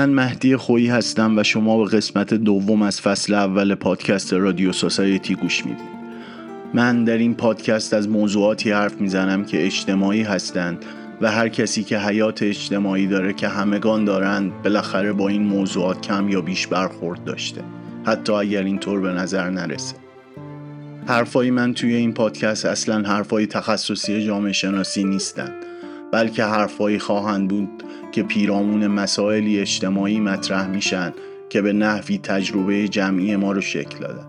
من مهدی خویی هستم و شما به قسمت دوم از فصل اول پادکست رادیو سوسایتی گوش می‌دید. من در این پادکست از موضوعاتی حرف می‌زنم که اجتماعی هستند و هر کسی که حیات اجتماعی داره که همگان دارند بالاخره با این موضوعات کم یا بیش برخورد داشته. حتی اگر اینطور به نظر نرسه. حرفای من توی این پادکست اصلا حرفای تخصصی جامعه شناسی نیستند بلکه حرفایی خواهند بود که پیرامون مسائلی اجتماعی مطرح میشن که به نحوی تجربه جمعی ما رو شکل دادن.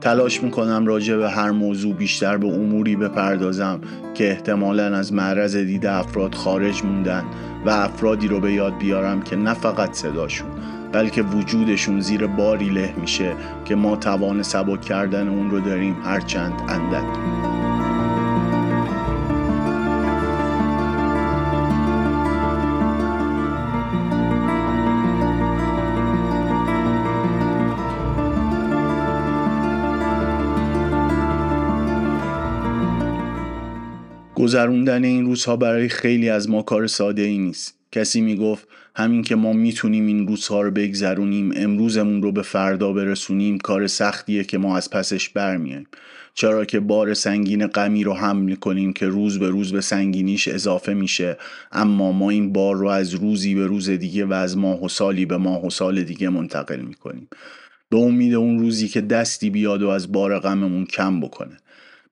تلاش می‌کنم راجع به هر موضوع بیشتر به اموری بپردازم که احتمالا از معرض دید افراد خارج موندن و افرادی رو به یاد بیارم که نه فقط صداشون بلکه وجودشون زیر باری له میشه که ما توان سبک کردن اون رو داریم هرچند اندک. گذروندن این روزها برای خیلی از ما کار ساده ای نیست. کسی می‌گفت همین که ما می‌تونیم این روزها رو بگذرونیم امروزمون رو به فردا برسونیم کار سختیه که ما از پسش برمیایم چرا که بار سنگین غمی رو حمل کنیم که روز به روز به سنگینیش اضافه میشه. اما ما این بار رو از روزی به روز دیگه و از ماه و سالی به ماه و سال دیگه منتقل می‌کنیم. به امید اون روزی که دستی بیاد و از بار غممون کم بکنه.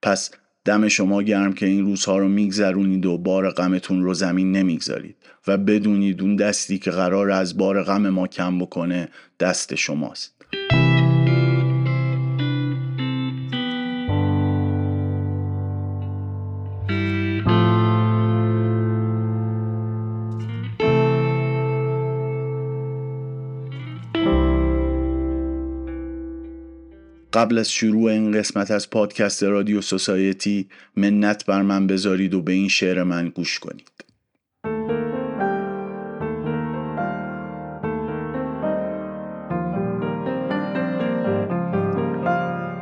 پس دم شما گرم که این روزها رو میگذرونید و بار غمتون رو زمین نمی‌گذارید و بدونید اون دستی که قرار از بار غم ما کم بکنه دست شماست. قبل از شروع این قسمت از پادکست رادیو سوسایتی منت بر من بذارید و به این شعر من گوش کنید.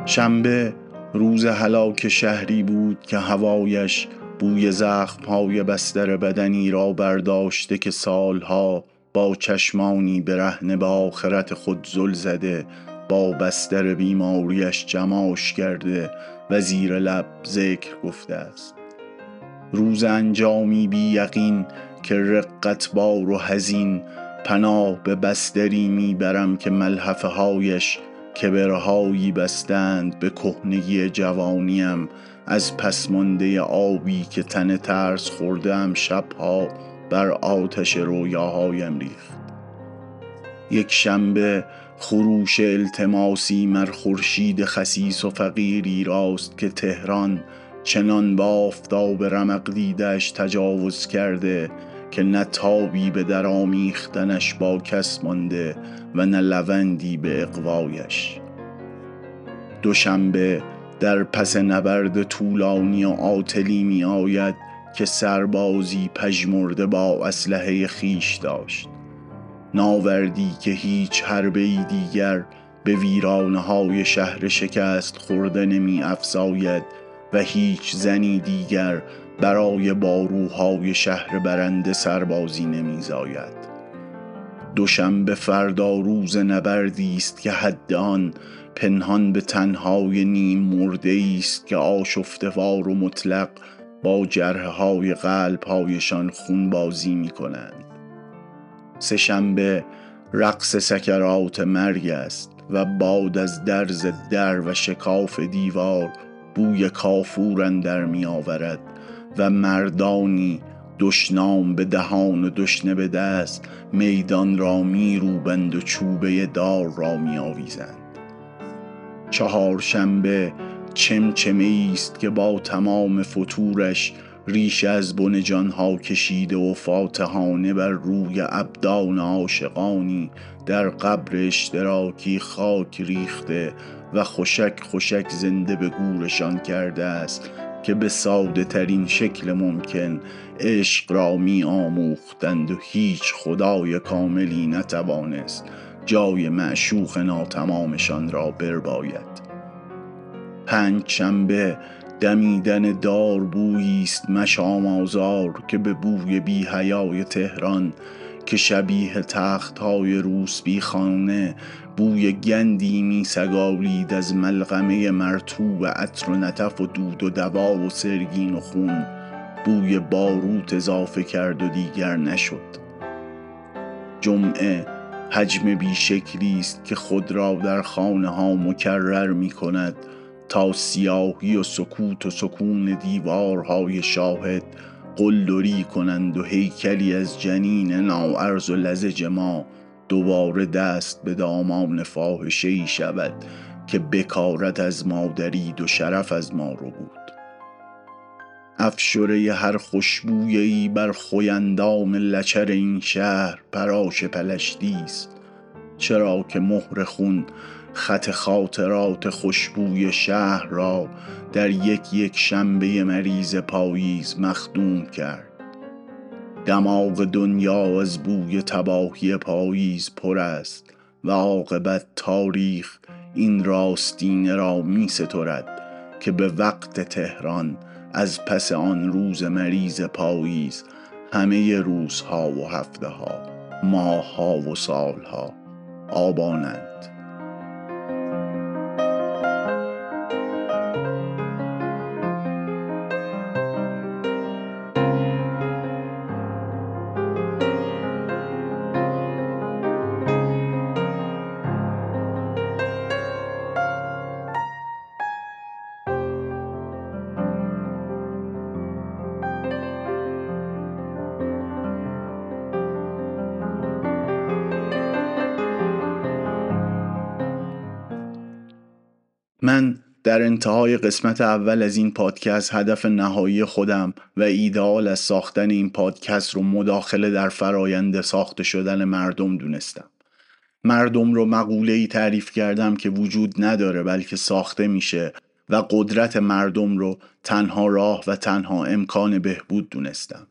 شنبه روز هلاک شهری بود که هوایش بوی زخم های بستر بدنی را برداشته که سالها با چشمانی برهنه به آخرت خود زل زده با بستر بیماریش جماش کرده و زیر لب ذکر گفته است. روز انجامی بی یقین که رقت بار و هزین پناه به بستری می‌برم که ملحفه هایش کبرهایی بستند به کهنگی جوانیم. از پسمانده آبی که تن ترس خوردم شبها بر آتش رویاهایم ریخت. یک شنبه خروش التماسی مر خورشید خسیس و فقیری راست که تهران چنان با آفتاب رمق دیدش تجاوز کرده که نه تابی به در آمیختنش با کس مانده و نه لوندی به اقوایش دوشنبه در پس نبرد طولانی و عاطلی می آید که سربازی پژمرده با اسلحه خیش داشت. ناوردی که هیچ حربه دیگر به ویرانه های شهر شکست خورده نمی افزاید و هیچ زنی دیگر برای باروهای شهر برنده سربازی نمی زاید دوشنبه فردا روز نبردی است که حد آن پنهان به تنهای نیم مرده است که آشفتوار و مطلق با جرح های قلب هایشان خون بازی می کنند سهشنبه رقص سکرات مرگ است و باد از درز در و شکاف دیوار بوی کافور در می آورد و مردانی دشنام به دهان و دشنه به دست میدان را می روبند و چوبه دار را می آویزند. چهارشنبه چمچمه است که با تمام فتورش ریش از بن جانها کشیده و فاتحانه بر روی ابدان عاشقانی در قبر اشتراکی خاک ریخته و خوشک خوشک زنده به گورشان کرده است که به ساده ترین شکل ممکن عشق را می آموختند و هیچ خدای کاملی نتوانست جای معشوق ناتمامشان را برباید. پنج شنبه دمیدن دار است مشام آزار که به بوی بی حیای تهران که شبیه تخت های روسبی خانه بوی گندی می سگالید از ملغمه مرتوب عطر و نتف و دود و دوا و سرگین و خون. بوی باروت اضافه کرد و دیگر نشد. جمعه حجم بیشکلی است که خود را در خانه ها مکرر می کند. سیاهی و سکوت و سکون دیوارهای شاهد قلدری کنند و هیکلی از جنین ناعرض و لزج ما دوباره دست به دامان فاحشه ای شود که بکارت از مادری و شرف از ما رو بود افشره هر خوشبویی بر خویندام لچر این شهر پراش پلشتی است. چرا که مهر خون خط خاطرات خوشبوی شهر را در یک یک شنبه مریض پاییز مخدوم کرد. دماغ دنیا از بوی تباهی پاییز پر است و عاقبت تاریخ این راستینه را می سترد که به وقت تهران از پس آن روز مریض پاییز همه روزها و هفته ها ماهها و سالها آبانند. انتهای قسمت اول از این پادکست هدف نهایی خودم و ایدئال از ساختن این پادکست رو مداخله در فرایند ساخته شدن مردم دونستم. مردم رو مقوله ای تعریف کردم که وجود نداره بلکه ساخته میشه و قدرت مردم رو تنها راه و تنها امکان بهبود دونستم.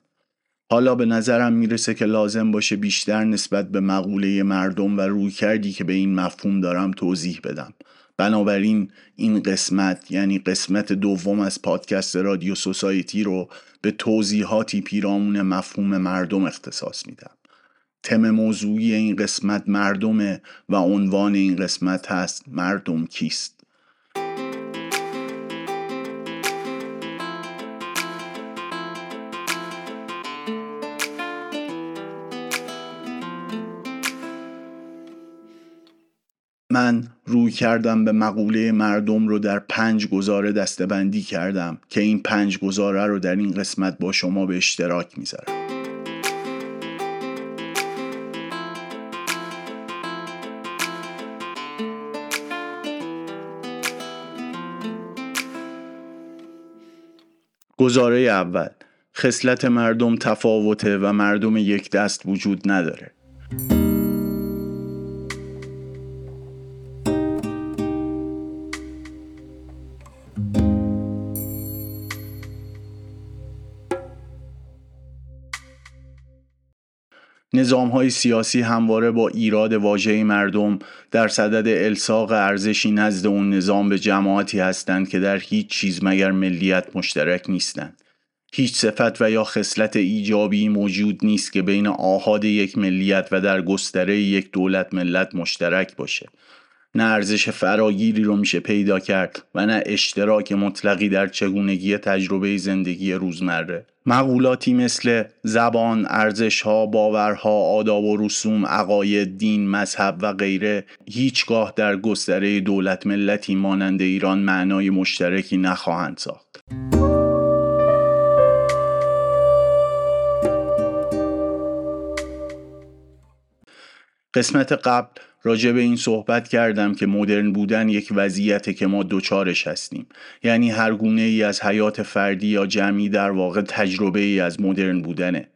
حالا به نظرم می‌رسه که لازم باشه بیشتر نسبت به مقوله مردم و روی کردی که به این مفهوم دارم توضیح بدم. بنابراین این قسمت یعنی قسمت دوم از پادکست رادیو سوسایتی رو به توضیحاتی پیرامون مفهوم مردم اختصاص میدم. تم موضوعی این قسمت مردمه و عنوان این قسمت هست مردم کیست؟ روی کردم به مقوله مردم رو در پنج گزاره دستبندی کردم که این پنج گزاره رو در این قسمت با شما به اشتراک می‌ذارم. گزاره اول خصلت مردم تفاوته و مردم یک دست وجود نداره. نظام های سیاسی همواره با ایراد واژه مردم در صدد الساق ارزشی نزد اون نظام به جماعتی هستند که در هیچ چیز مگر ملیت مشترک نیستند. هیچ صفت و یا خصلت ایجابی موجود نیست که بین آهاد یک ملیت و در گستره یک دولت ملت مشترک باشه. نه ارزش فراگیری رو میشه پیدا کرد و نه اشتراک مطلقی در چگونگی تجربه زندگی روزمره مقولاتی مثل زبان، ارزشها، باورها، آداب و رسوم، عقاید، دین، مذهب و غیره هیچگاه در گستره دولت ملتی مانند ایران معنای مشترکی نخواهند ساخت. قسمت قبل راجع به این صحبت کردم که مدرن بودن یک وضعیته که ما دوچارش هستیم. یعنی هر گونه ای از حیات فردی یا جمعی در واقع تجربه ای از مدرن بودنه.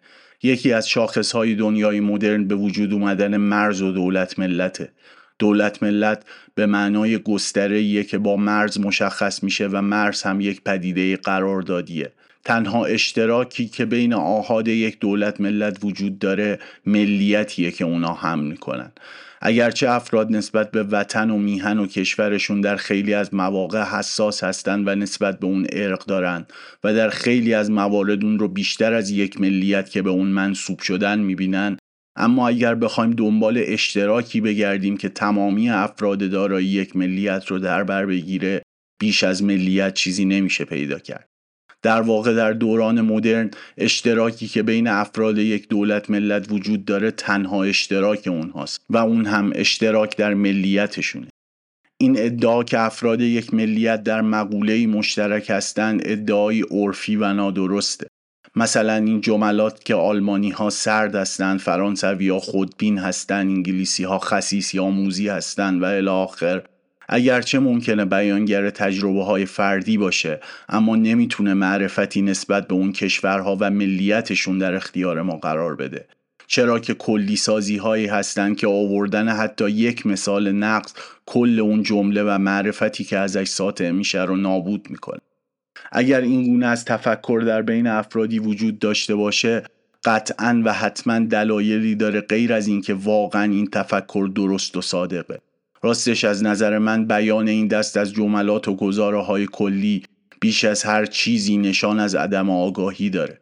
یکی از شاخص های دنیای مدرن به وجود اومدن مرز و دولت ملته. دولت ملت به معنای گستره که با مرز مشخص میشه و مرز هم یک پدیده قراردادیه. تنها اشتراکی که بین آهاد یک دولت ملت وجود داره ملیتیه که اونا هم می‌کنن. اگرچه افراد نسبت به وطن و میهن و کشورشون در خیلی از مواقع حساس هستند و نسبت به اون ارق دارن و در خیلی از موارد اون رو بیشتر از یک ملیت که به اون منصوب شدن می‌بینن. اما اگر بخوایم دنبال اشتراکی بگردیم که تمامی افراد دارایی یک ملیت رو در بر بگیره بیش از ملیت چیزی نمیشه پیدا کرد. در واقع در دوران مدرن اشتراکی که بین افراد یک دولت ملت وجود داره تنها اشتراک اونهاست و اون هم اشتراک در ملیتشونه. این ادعا که افراد یک ملیت در مقوله مشترک هستند ادعای عرفی و نادرسته. مثلا این جملات که آلمانی ها سرد هستند فرانسوی ها خودبین هستند انگلیسی ها خسیس یا موزی هستند و الاخر اگرچه ممکنه بیانگر تجربه های فردی باشه اما نمی‌تونه معرفتی نسبت به اون کشورها و ملیتشون در اختیار ما قرار بده. چرا که کلی سازی هایی هستند که آوردن حتی یک مثال نقص کل اون جمله و معرفتی که ازش ساطع میشه رو نابود می‌کنه. اگر این گونه از تفکر در بین افرادی وجود داشته باشه قطعا و حتما دلایلی داره غیر از اینکه واقعا این تفکر درست و صادقه. راستش از نظر من بیان این دست از جملات و گزاره های کلی بیش از هر چیزی نشان از عدم آگاهی داره.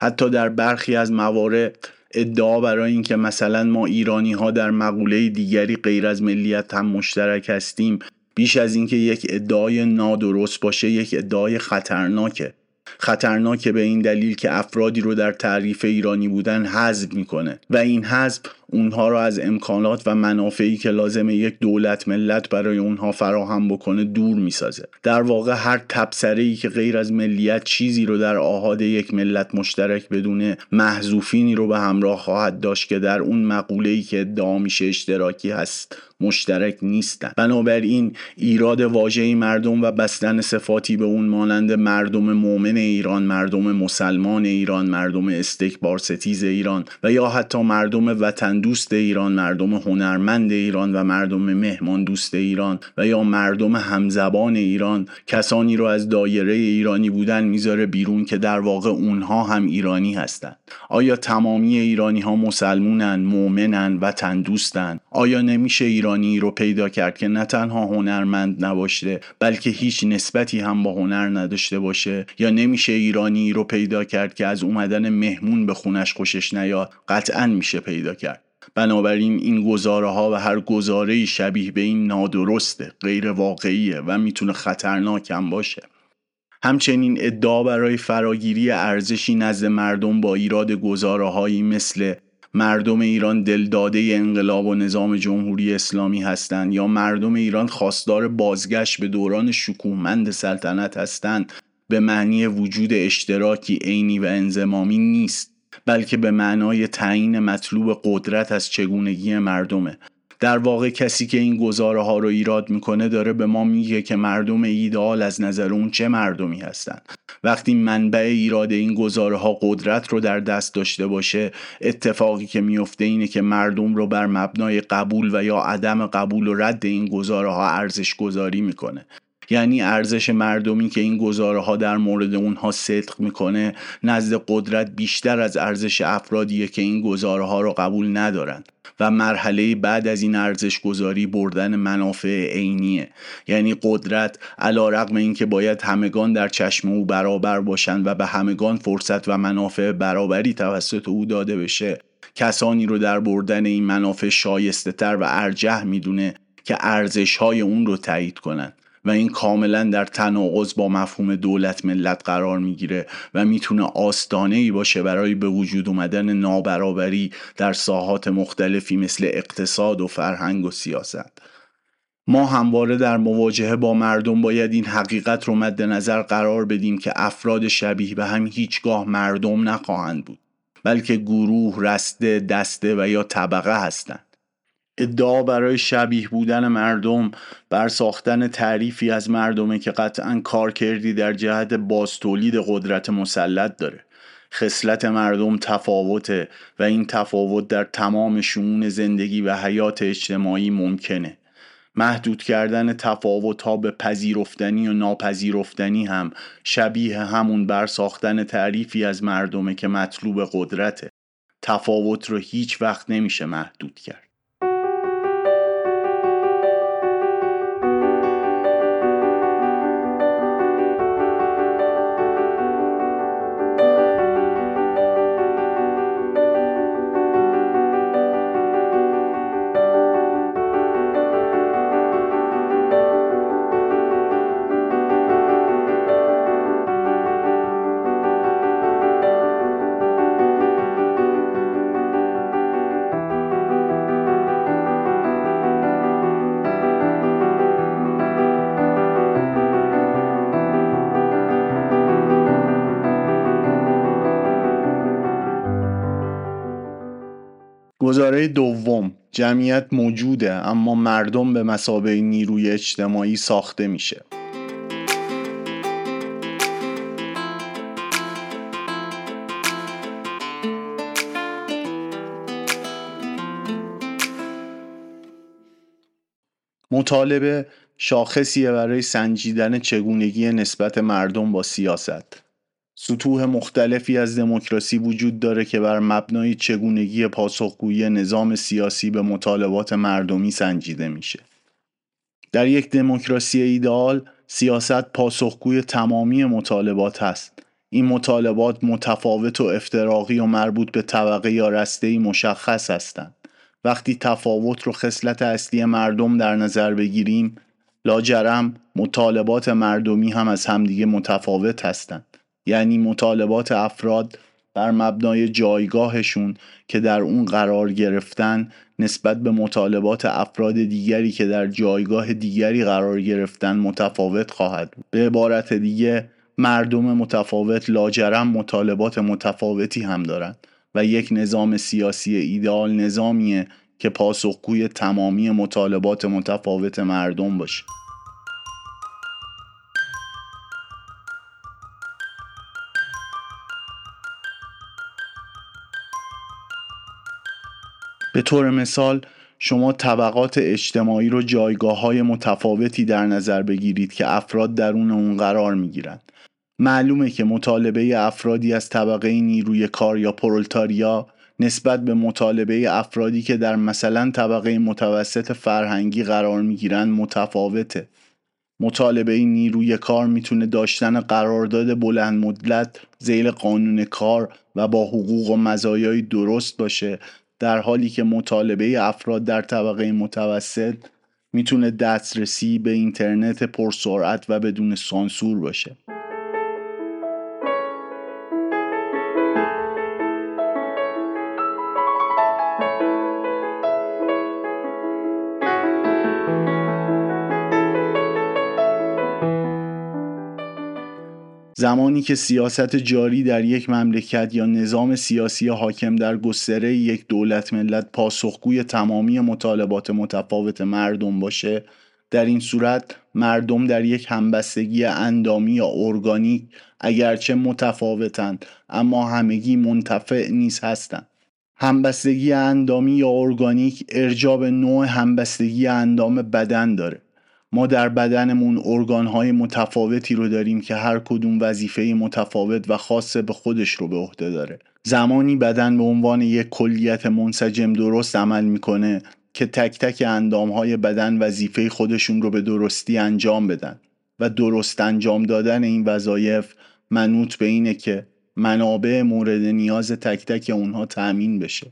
حتی در برخی از موارد ادعا برای اینکه مثلا ما ایرانی ها در مقوله دیگری غیر از ملیت هم مشترک هستیم بیش از اینکه یک ادعای نادرست باشه یک ادعای خطرناکه. خطرناکه به این دلیل که افرادی رو در تعریف ایرانی بودن حذف می‌کنه. و این حذف اونها رو از امکانات و منافعی که لازم یک دولت ملت برای اونها فراهم بکنه دور می‌سازه. در واقع هر تبصره ای که غیر از ملیت چیزی رو در آهاد یک ملت مشترک بدونه محذوفینی رو به همراه خواهد داشت که در اون مقوله ای که ادعا میشه اشتراکی هست مشترک نیستن. بنابراین ایراد واژه مردم و بستن صفاتی به اون مانند مردم مؤمن ایران مردم مسلمان ایران مردم استکبار ستیز ایران و یا حتی مردم وطن دوست ایران مردم هنرمند ایران و مردم مهمان دوست ایران و یا مردم همزبان ایران. کسانی رو از دایره ایرانی بودن می‌ذاره بیرون که در واقع اونها هم ایرانی هستند آیا تمامی ایرانی ها مسلمونن مؤمنن وطن دوستن؟ آیا نمیشه ایرانی رو پیدا کرد که نه تنها هنرمند نباشه بلکه هیچ نسبتی هم با هنر نداشته باشه؟ یا نمیشه ایرانی رو پیدا کرد که از اومدن مهمون به خونش خوشش نیاد؟ قطعا میشه پیدا کرد. بنابراین این گزاره ها و هر گزاره شبیه به این نادرسته غیر واقعیه و می‌تونه خطرناک هم باشه. همچنین ادعا برای فراگیری ارزشی نزد مردم با ایراد گزاره هایی مثل مردم ایران دلداده انقلاب و نظام جمهوری اسلامی هستند یا مردم ایران خواستار بازگشت به دوران شکوهمند سلطنت هستند به معنی وجود اشتراکی عینی و انزمامی نیست. بلکه به معنای تعیین مطلوب قدرت از چگونگی مردمه. در واقع کسی که این گزاره ها رو ایراد می‌کنه داره به ما میگه که مردم ایدئال از نظر اون چه مردمی هستند وقتی منبع ایراد این گزاره ها قدرت رو در دست داشته باشه اتفاقی که میفته اینه که مردم رو بر مبنای قبول و یا عدم قبول و رد این گزاره ها ارزش گذاری می‌کنه. یعنی ارزش مردمی که این گزاره ها در مورد اونها صدق می‌کنه نزد قدرت بیشتر از ارزش افرادیه که این گزاره ها رو قبول ندارند و مرحله بعد از این ارزش گذاری بردن منافع عینیه. یعنی قدرت علا رقم این که باید همگان در چشم او برابر باشند و به همگان فرصت و منافع برابری توسط او داده بشه کسانی رو در بردن این منافع شایسته تر و ارجح می‌دونه که ارزش های اون رو تایید کنند. و این کاملا در تناقض با مفهوم دولت ملت قرار می‌گیره و می‌تونه آستانه ای باشه برای به وجود اومدن نابرابری در ساحات مختلفی مثل اقتصاد و فرهنگ و سیاست. ما همواره در مواجهه با مردم باید این حقیقت رو مد نظر قرار بدیم که افراد شبیه به هم هیچگاه مردم نخواهند بود بلکه گروه، رسته، دسته و یا طبقه هستند. ادعا برای شبیه بودن مردم بر ساختن تعریفی از مردمه که قطعا کار کردی در جهت بازتولید قدرت مسلط داره. خصلت مردم تفاوته و این تفاوت در تمام شمون زندگی و حیات اجتماعی ممکنه. محدود کردن تفاوت ها به پذیرفتنی و ناپذیرفتنی هم شبیه همون بر ساختن تعریفی از مردمه که مطلوب قدرته. تفاوت رو هیچ وقت نمیشه محدود کرد. گزاره دوم جمعیت موجوده اما مردم به مسابقه نیروی اجتماعی ساخته میشه. مطالبه شاخصیه برای سنجیدن چگونگی نسبت مردم با سیاست. سطوح مختلفی از دموکراسی وجود داره که بر مبنای چگونگی پاسخگویی نظام سیاسی به مطالبات مردمی سنجیده میشه. در یک دموکراسی ایدئال سیاست پاسخگوی تمامی مطالبات هست. این مطالبات متفاوت و افتراقی و مربوط به طبقه یا رسته مشخص هستند. وقتی تفاوت رو خصلت اصلی مردم در نظر بگیریم لاجرم مطالبات مردمی هم از همدیگه متفاوت هستند. یعنی مطالبات افراد بر مبنای جایگاهشون که در اون قرار گرفتن نسبت به مطالبات افراد دیگری که در جایگاه دیگری قرار گرفتن متفاوت خواهد بود. به عبارت دیگه مردم متفاوت لاجرم مطالبات متفاوتی هم دارند و یک نظام سیاسی ایدئال نظامیه که پاسخگوی تمامی مطالبات متفاوت مردم باشه. به طور مثال شما طبقات اجتماعی رو جایگاه های متفاوتی در نظر بگیرید که افراد درون اون قرار می گیرند. معلومه که مطالبه افرادی از طبقه نیروی کار یا پرولتاریا نسبت به مطالبه افرادی که در مثلا طبقه متوسط فرهنگی قرار می گیرند متفاوته. مطالبه نیروی کار می‌تونه داشتن قرارداد بلند مدت زیل قانون کار و با حقوق و مزایای درست باشه در حالی که مطالبه افراد در طبقه متوسط می‌تونه دسترسی به اینترنت پرسرعت و بدون سانسور باشه. زمانی که سیاست جاری در یک مملکت یا نظام سیاسی حاکم در گستره یک دولت ملت پاسخگوی تمامی مطالبات متفاوت مردم باشه در این صورت مردم در یک همبستگی اندامی یا ارگانیک اگرچه متفاوتند اما همگی منتفع نیز هستند. همبستگی اندامی یا ارگانیک ارجاب نوع همبستگی اندام بدن داره. ما در بدنمون ارگانهای متفاوتی رو داریم که هر کدوم وظیفه متفاوت و خاص به خودش رو به عهده داره. زمانی بدن به عنوان یک کلیت منسجم درست عمل می‌کنه که تک تک اندامهای بدن وظیفه خودشون رو به درستی انجام بدن و درست انجام دادن این وظایف منوط به اینه که منابع مورد نیاز تک تک اونها تأمین بشه.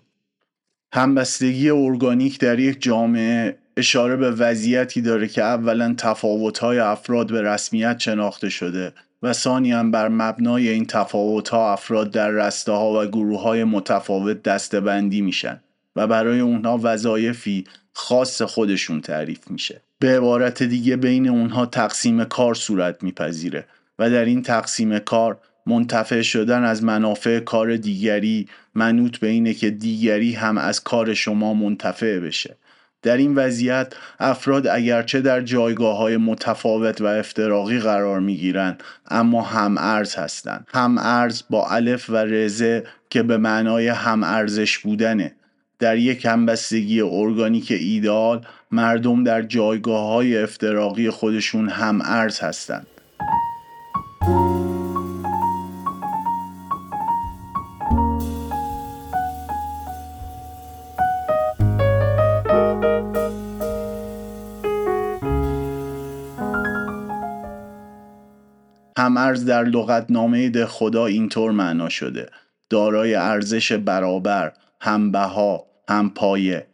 همبستگی ارگانیک در یک جامعه اشاره به وضعیتی داره که اولا تفاوت‌های افراد به رسمیت شناخته شده و ثانیا بر مبنای این تفاوت‌ها افراد در رسته ها و گروه های متفاوت دستبندی میشن و برای اونها وظایفی خاص خودشون تعریف میشه. به عبارت دیگه بین اونها تقسیم کار صورت میپذیره و در این تقسیم کار منتفع شدن از منافع کار دیگری منوط به اینه که دیگری هم از کار شما منتفع بشه. در این وضعیت افراد اگرچه در جایگاه های متفاوت و افتراقی قرار می گیرند اما هم ارز هستند. هم ارز با الف و رزه که به معنای هم ارزش بودنه. در یک همبستگی ارگانیک ایدال مردم در جایگاه های افتراقی خودشون هم ارز هستند. ارز در لغتنامه ده خدا اینطور معنا شده دارای ارزش برابر هم بها هم پایه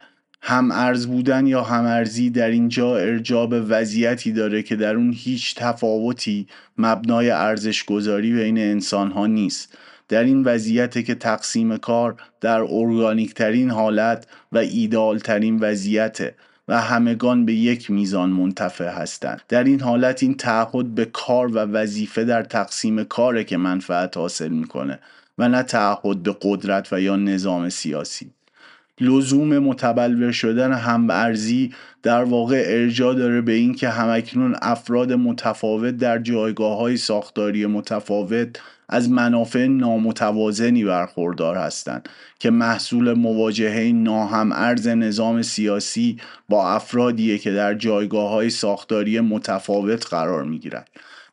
هم ارز بودن یا هم ارزی در اینجا ارجاب وضعیتی داره که در اون هیچ تفاوتی مبنای ارزش گذاری بین انسان ها نیست. در این وضعیت که تقسیم کار در ارگانیک ترین حالت و ایدال ترین وضعیته. و همگان به یک میزان منتفع هستند. در این حالت این تعهد به کار و وظیفه در تقسیم کاره که منفعت حاصل می‌کنه و نه تعهد به قدرت و یا نظام سیاسی. لزوم متبلور شدن هم ارزی در واقع ارجا داره به اینکه همکنون افراد متفاوت در جایگاه های ساختاری متفاوت از منافع نامتوازنی برخوردار هستند که محصول مواجهه ناهم ارز نظام سیاسی با افرادیه که در جایگاه های ساختاری متفاوت قرار می گیرند.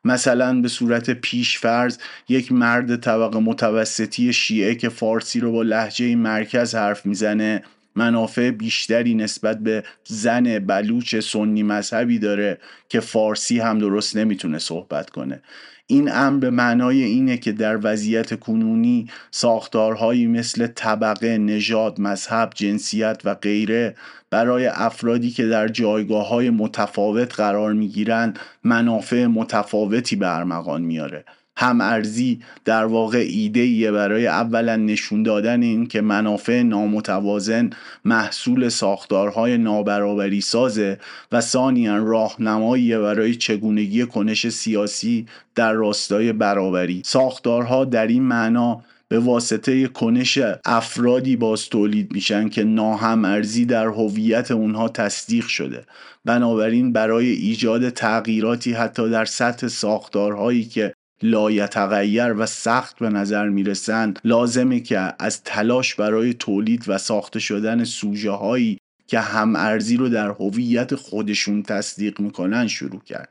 مثلا به صورت پیشفرز یک مرد طبقه متوسطی شیعه که فارسی رو با لحجه مرکز حرف می‌زنه منافع بیشتری نسبت به زن بلوچ سنی مذهبی داره که فارسی هم درست نمی‌تونه صحبت کنه این امر به معنای اینه که در وضعیت کنونی ساختارهایی مثل طبقه، نژاد، مذهب، جنسیت و غیره برای افرادی که در جایگاه های متفاوت قرار می گیرند منافع متفاوتی به ارمغان میاره. هم ارزی در واقع ایده برای اولا نشون دادن این که منافع نامتوازن محصول ساختارهای نابرابری سازه و ثانیا راهنمایی برای چگونگی کنش سیاسی در راستای برابری. ساختارها در این معنا به واسطه کنش افرادی باز تولید میشن که ناهم ارزی در هویت اونها تصدیق شده. بنابراین برای ایجاد تغییراتی حتی در سطح ساختارهایی که لایتغیر و سخت به نظر می‌رسند. لازمه که از تلاش برای تولید و ساخته شدن سوژه هایی که هم ارزی رو در هویت خودشون تصدیق می‌کنن شروع کرد.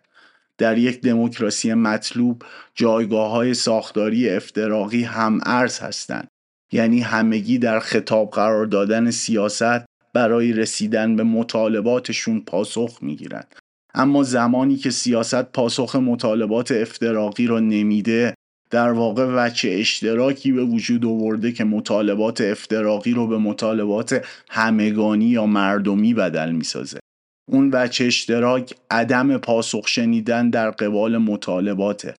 در یک دموکراسی مطلوب جایگاه های ساختاری افتراقی هم ارز هستند. یعنی همگی در خطاب قرار دادن سیاست برای رسیدن به مطالباتشون پاسخ می‌گیرند. اما زمانی که سیاست پاسخ مطالبات افتراقی را نمیده در واقع وچه اشتراکی به وجود آورده که مطالبات افتراقی رو به مطالبات همگانی یا مردمی بدل می‌سازه. اون وچه اشتراک عدم پاسخ شنیدن در قبال مطالباته.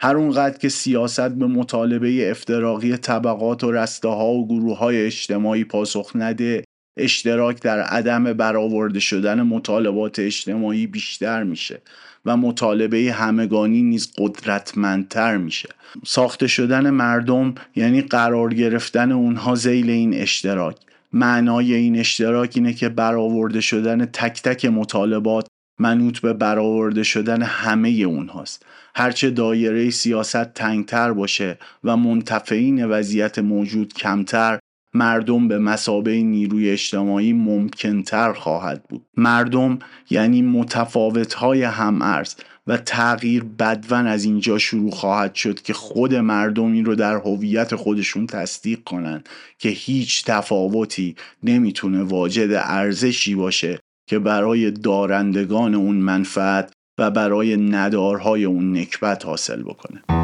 هر اونقدر که سیاست به مطالبه افتراقی طبقات و رسته ها و گروه های اجتماعی پاسخ نده اشتراک در عدم برآورده شدن مطالبات اجتماعی بیشتر میشه و مطالبه همگانی نیز قدرتمندتر میشه. ساخته شدن مردم یعنی قرار گرفتن اونها زیل این اشتراک. معنای این اشتراک اینه که برآورده شدن تک تک مطالبات منوط به برآورده شدن همه اونهاست. هرچه دایره سیاست تنگتر باشه و منتفعین وضعیت موجود کمتر مردم به مسابه نیروی اجتماعی ممکنتر خواهد بود. مردم یعنی متفاوت های هم ارز و تغییر بدون از اینجا شروع خواهد شد که خود مردم این رو در هویت خودشون تصدیق کنند که هیچ تفاوتی نمی‌تونه واجد ارزشی باشه که برای دارندگان اون منفعت و برای ندارهای اون نکبت حاصل بکنه.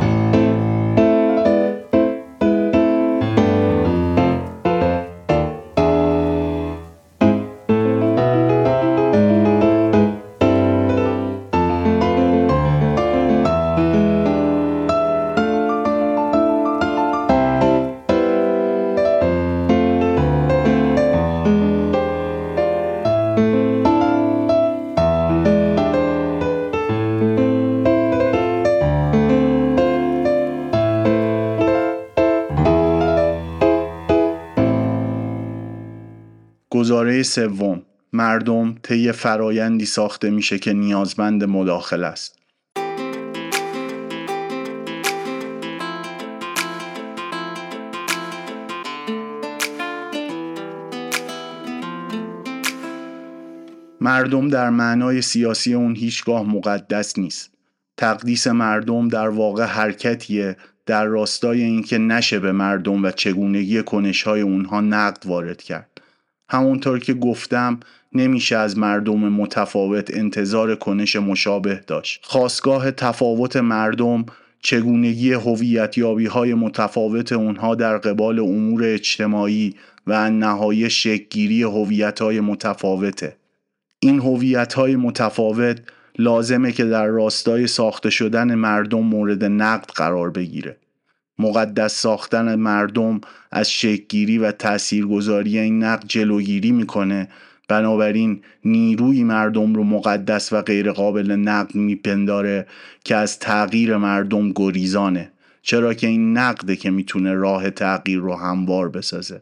سوم مردم طی فرایندی ساخته میشه که نیازمند مداخله است. مردم در معنای سیاسی اون هیچگاه مقدس نیست. تقدیس مردم در واقع حرکتیه در راستای اینکه نشه به مردم و چگونگی کنشهای اونها نقد وارد کرد. همونطور که گفتم نمیشه از مردم متفاوت انتظار کنش مشابه داشت. خواستگاه تفاوت مردم چگونگی هویتیابی های متفاوت اونها در قبال امور اجتماعی و نهایی شکگیری هویت های متفاوته. این هویت های متفاوت لازمه که در راستای ساخته شدن مردم مورد نقد قرار بگیره. مقدس ساختن مردم از شکگیری و تاثیرگذاری این نقد جلوگیری می‌کنه. بنابراین نیروی مردم رو مقدس و غیرقابل نقد میپنداره که از تغییر مردم گریزانه. چرا که این نقده که می‌تونه راه تغییر رو هموار بسازه.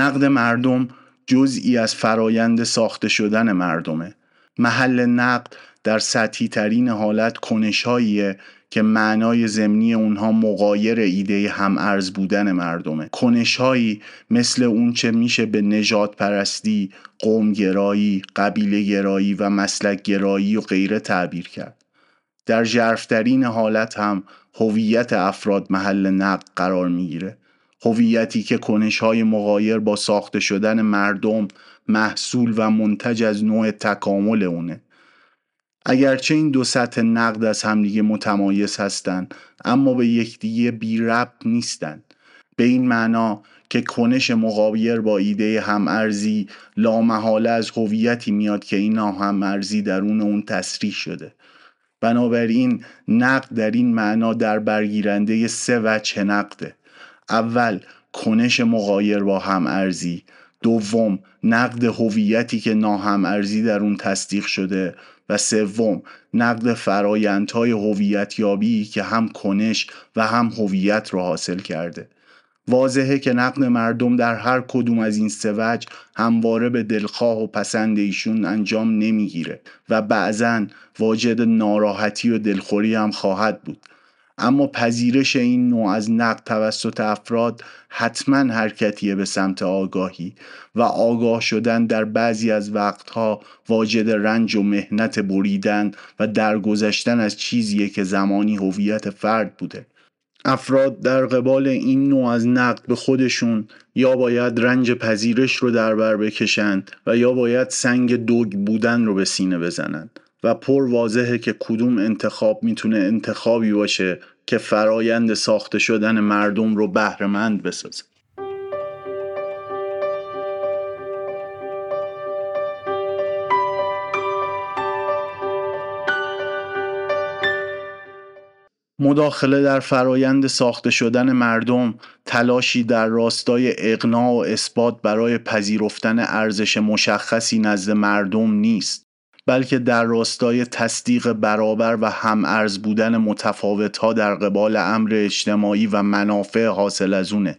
نقد مردم جزئی از فرایند ساخته شدن مردمه محل نقد در سطحی ترین حالت کنشهاییه که معنای زمینی اونها مقایر ایده هم ارز بودن مردمه کنشهایی مثل اون چه میشه به نجات پرستی، قومگرایی، قبیله گرایی و مسلک گرایی و غیره تعبیر کرد. در جرفترین حالت هم هویت افراد محل نقد قرار می‌گیره. هویتی که کنشهای مقایر با ساخته شدن مردم محصول و منتج از نوع تکامل اونه. اگرچه این دو سطح نقد از همدیگه متمایز هستند اما به یکدیگه بی ربط نیستند. به این معنا که کنش مقابیر با ایده همارزی لامحاله از هویتی میاد که این همارزی درون اون تصریح شده. بنابراین نقد در این معنا در برگیرنده سه وجه نقده. اول کنش مقایر با همارزی. دوم نقد هویتی که ناهمارزی در اون تصدیق شده. و سوم نقد فرایندهای هویت یابی که هم کنش و هم هویت رو حاصل کرده. واضحه که نقد مردم در هر کدوم از این سه وجه همواره به دلخواه و پسند ایشون انجام نمی‌گیره. و بعضا واجد ناراحتی و دلخوری هم خواهد بود. اما پذیرش این نوع از نقد توسط افراد حتما حرکتیه به سمت آگاهی و آگاه شدن در بعضی از وقتها واجد رنج و مهنت بریدن و درگذشتن از چیزیه که زمانی هویت فرد بوده. افراد در قبال این نوع از نقد به خودشون یا باید رنج پذیرش رو در بر بکشند و یا باید سنگ دوگ بودن رو به سینه بزنند. و پر واضحه که کدوم انتخاب می‌تونه انتخابی باشه که فرایند ساخته شدن مردم رو بهرهمند بسازه. مداخله در فرایند ساخته شدن مردم تلاشی در راستای اقناع و اثبات برای پذیرفتن ارزش مشخصی نزد مردم نیست. بلکه در راستای تصدیق برابر و هم ارز بودن متفاوت ها در قبال امر اجتماعی و منافع حاصل از اونه.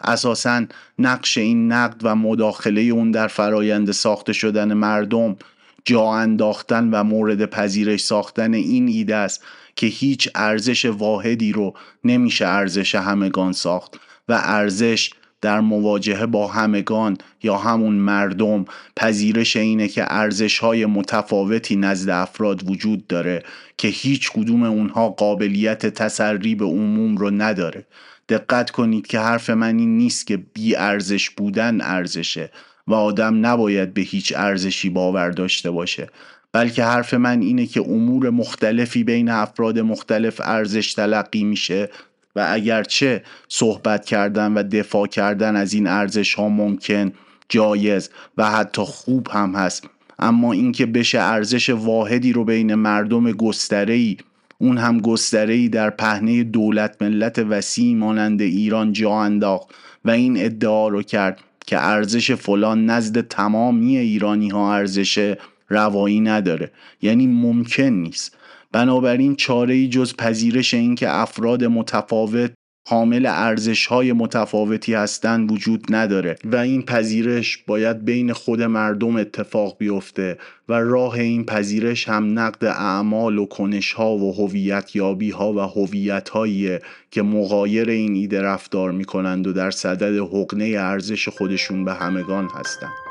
اساسا نقش این نقد و مداخله اون در فرایند ساخته شدن مردم جا انداختن و مورد پذیرش ساختن این ایده است که هیچ ارزش واحدی رو نمیشه ارزش همگان ساخت و ارزش در مواجهه با همگان یا همون مردم پذیرش اینه که ارزش های متفاوتی نزد افراد وجود داره که هیچ کدوم اونها قابلیت تسری به عموم رو نداره. دقت کنید که حرف من این نیست که بی ارزش بودن ارزشه و آدم نباید به هیچ ارزشی باور داشته باشه بلکه حرف من اینه که امور مختلفی بین افراد مختلف ارزش تلقی میشه و اگرچه صحبت کردن و دفاع کردن از این ارزش ها ممکن جایز و حتی خوب هم هست. اما اینکه بشه ارزش واحدی رو بین مردم گستره اون هم گستره در پهنه دولت ملت وسیع مانند ایران جا انداخت و این ادعا رو کرد که ارزش فلان نزد تمامی ایرانی ها ارزش روایی نداره. یعنی ممکن نیست. بنابراین چاره جز پذیرش اینکه افراد متفاوت حامل ارزش های متفاوتی هستند وجود نداره و این پذیرش باید بین خود مردم اتفاق بیفته و راه این پذیرش هم نقد اعمال و کنش ها و هویت یابی ها و هویت هایی که مغایر این ایده رفتار می کنند و در صدد حقنه ارزش خودشون به همگان هستند.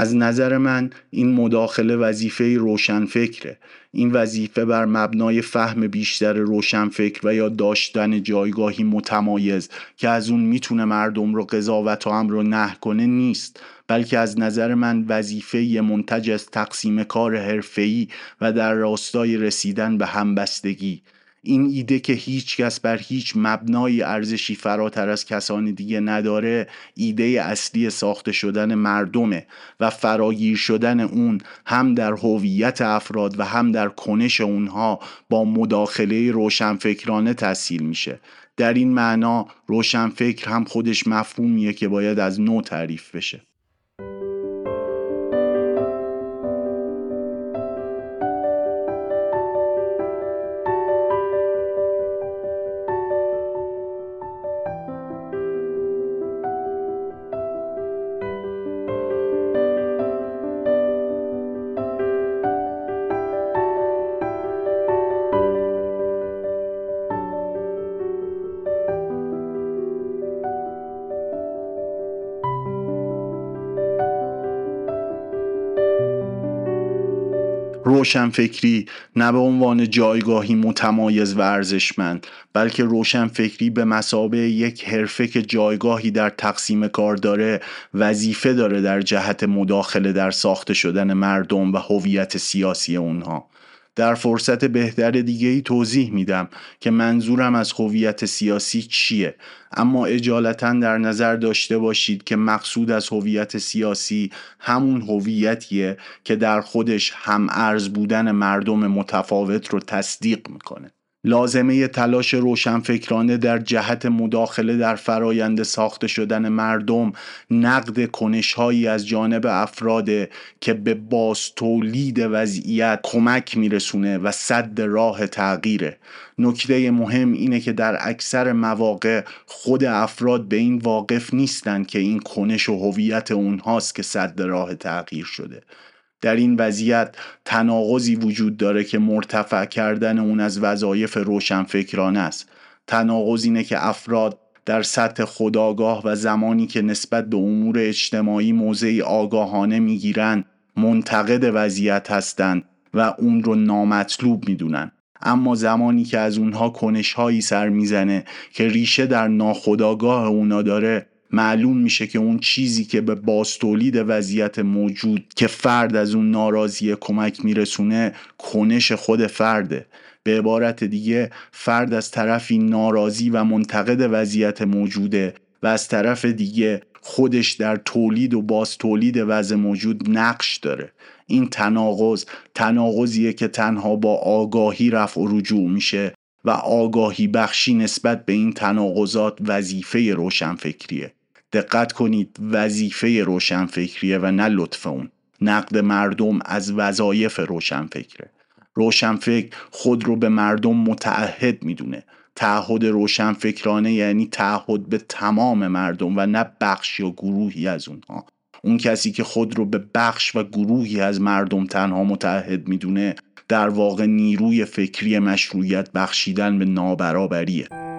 از نظر من این مداخله وظیفه روشنفکره. این وظیفه بر مبنای فهم بیشتر روشنفکر و یا داشتن جایگاهی متمایز که از اون می‌تونه مردم رو قضاوت و امر رو نه کنه نیست بلکه از نظر من وظیفه منتج از تقسیم کار حرفه‌ای و در راستای رسیدن به همبستگی. این ایده که هیچ کس بر هیچ مبنای ارزشی فراتر از کسان دیگه نداره ایده اصلی ساخته شدن مردمه و فراگیر شدن اون هم در هویت افراد و هم در کنش اونها با مداخله روشنفکرانه تحصیل میشه. در این معنا روشنفکر هم خودش مفهومیه که باید از نو تعریف بشه. روشنفکری نه به عنوان جایگاهی متمایز و ارزشمند بلکه روشنفکری به مسابه یک حرفه که جایگاهی در تقسیم کار داره وظیفه داره در جهت مداخله در ساخته شدن مردم و هویت سیاسی اونها. در فرصت بهتر دیگه ای توضیح میدم که منظورم از هویت سیاسی چیه. اما اجالتا در نظر داشته باشید که مقصود از هویت سیاسی همون هویتیه که در خودش هم ارز بودن مردم متفاوت رو تصدیق می‌کنه. لازمه تلاش روشنفکرانه در جهت مداخله در فرایند ساخته شدن مردم نقد کنشهایی از جانب افراد که به باز تولید وضعیت کمک میرسونه و صد راه تغییره. نکته مهم اینه که در اکثر مواقع خود افراد به این واقف نیستند که این کنش و هویت اونهاست که صد راه تغییر شده. در این وضعیت تناقضی وجود داره که مرتفع کردن اون از وظایف روشنفکرانه است. تناقض اینه که افراد در سطح خداگاه و زمانی که نسبت به امور اجتماعی موضعی آگاهانه می‌گیرند منتقد وضعیت هستند و اون رو نامطلوب می‌دونن. اما زمانی که از اونها کنش هایی سر می‌زنه که ریشه در ناخداگاه اونا داره معلوم میشه که اون چیزی که به باستولید وضعیت موجود که فرد از اون ناراضی کمک میرسونه کنش خود فرده. به عبارت دیگه فرد از طرفی ناراضی و منتقد وضعیت موجوده و از طرف دیگه خودش در تولید و باز تولید وضع موجود نقش داره. این تناقض تناقضیه که تنها با آگاهی رفع و رجوع میشه و آگاهی بخشی نسبت به این تناقضات وظیفه روشنفکریه. دقت کنید وظیفه روشنفکریه و نه لطف اون. نقد مردم از وظایف روشنفکره. روشنفکر خود رو به مردم متعهد می‌دونه. تعهد روشنفکرانه یعنی تعهد به تمام مردم و نه بخش یا گروهی از اونها. اون کسی که خود رو به بخش و گروهی از مردم تنها متعهد می‌دونه در واقع نیروی فکری مشروعیت بخشیدن به نابرابریه.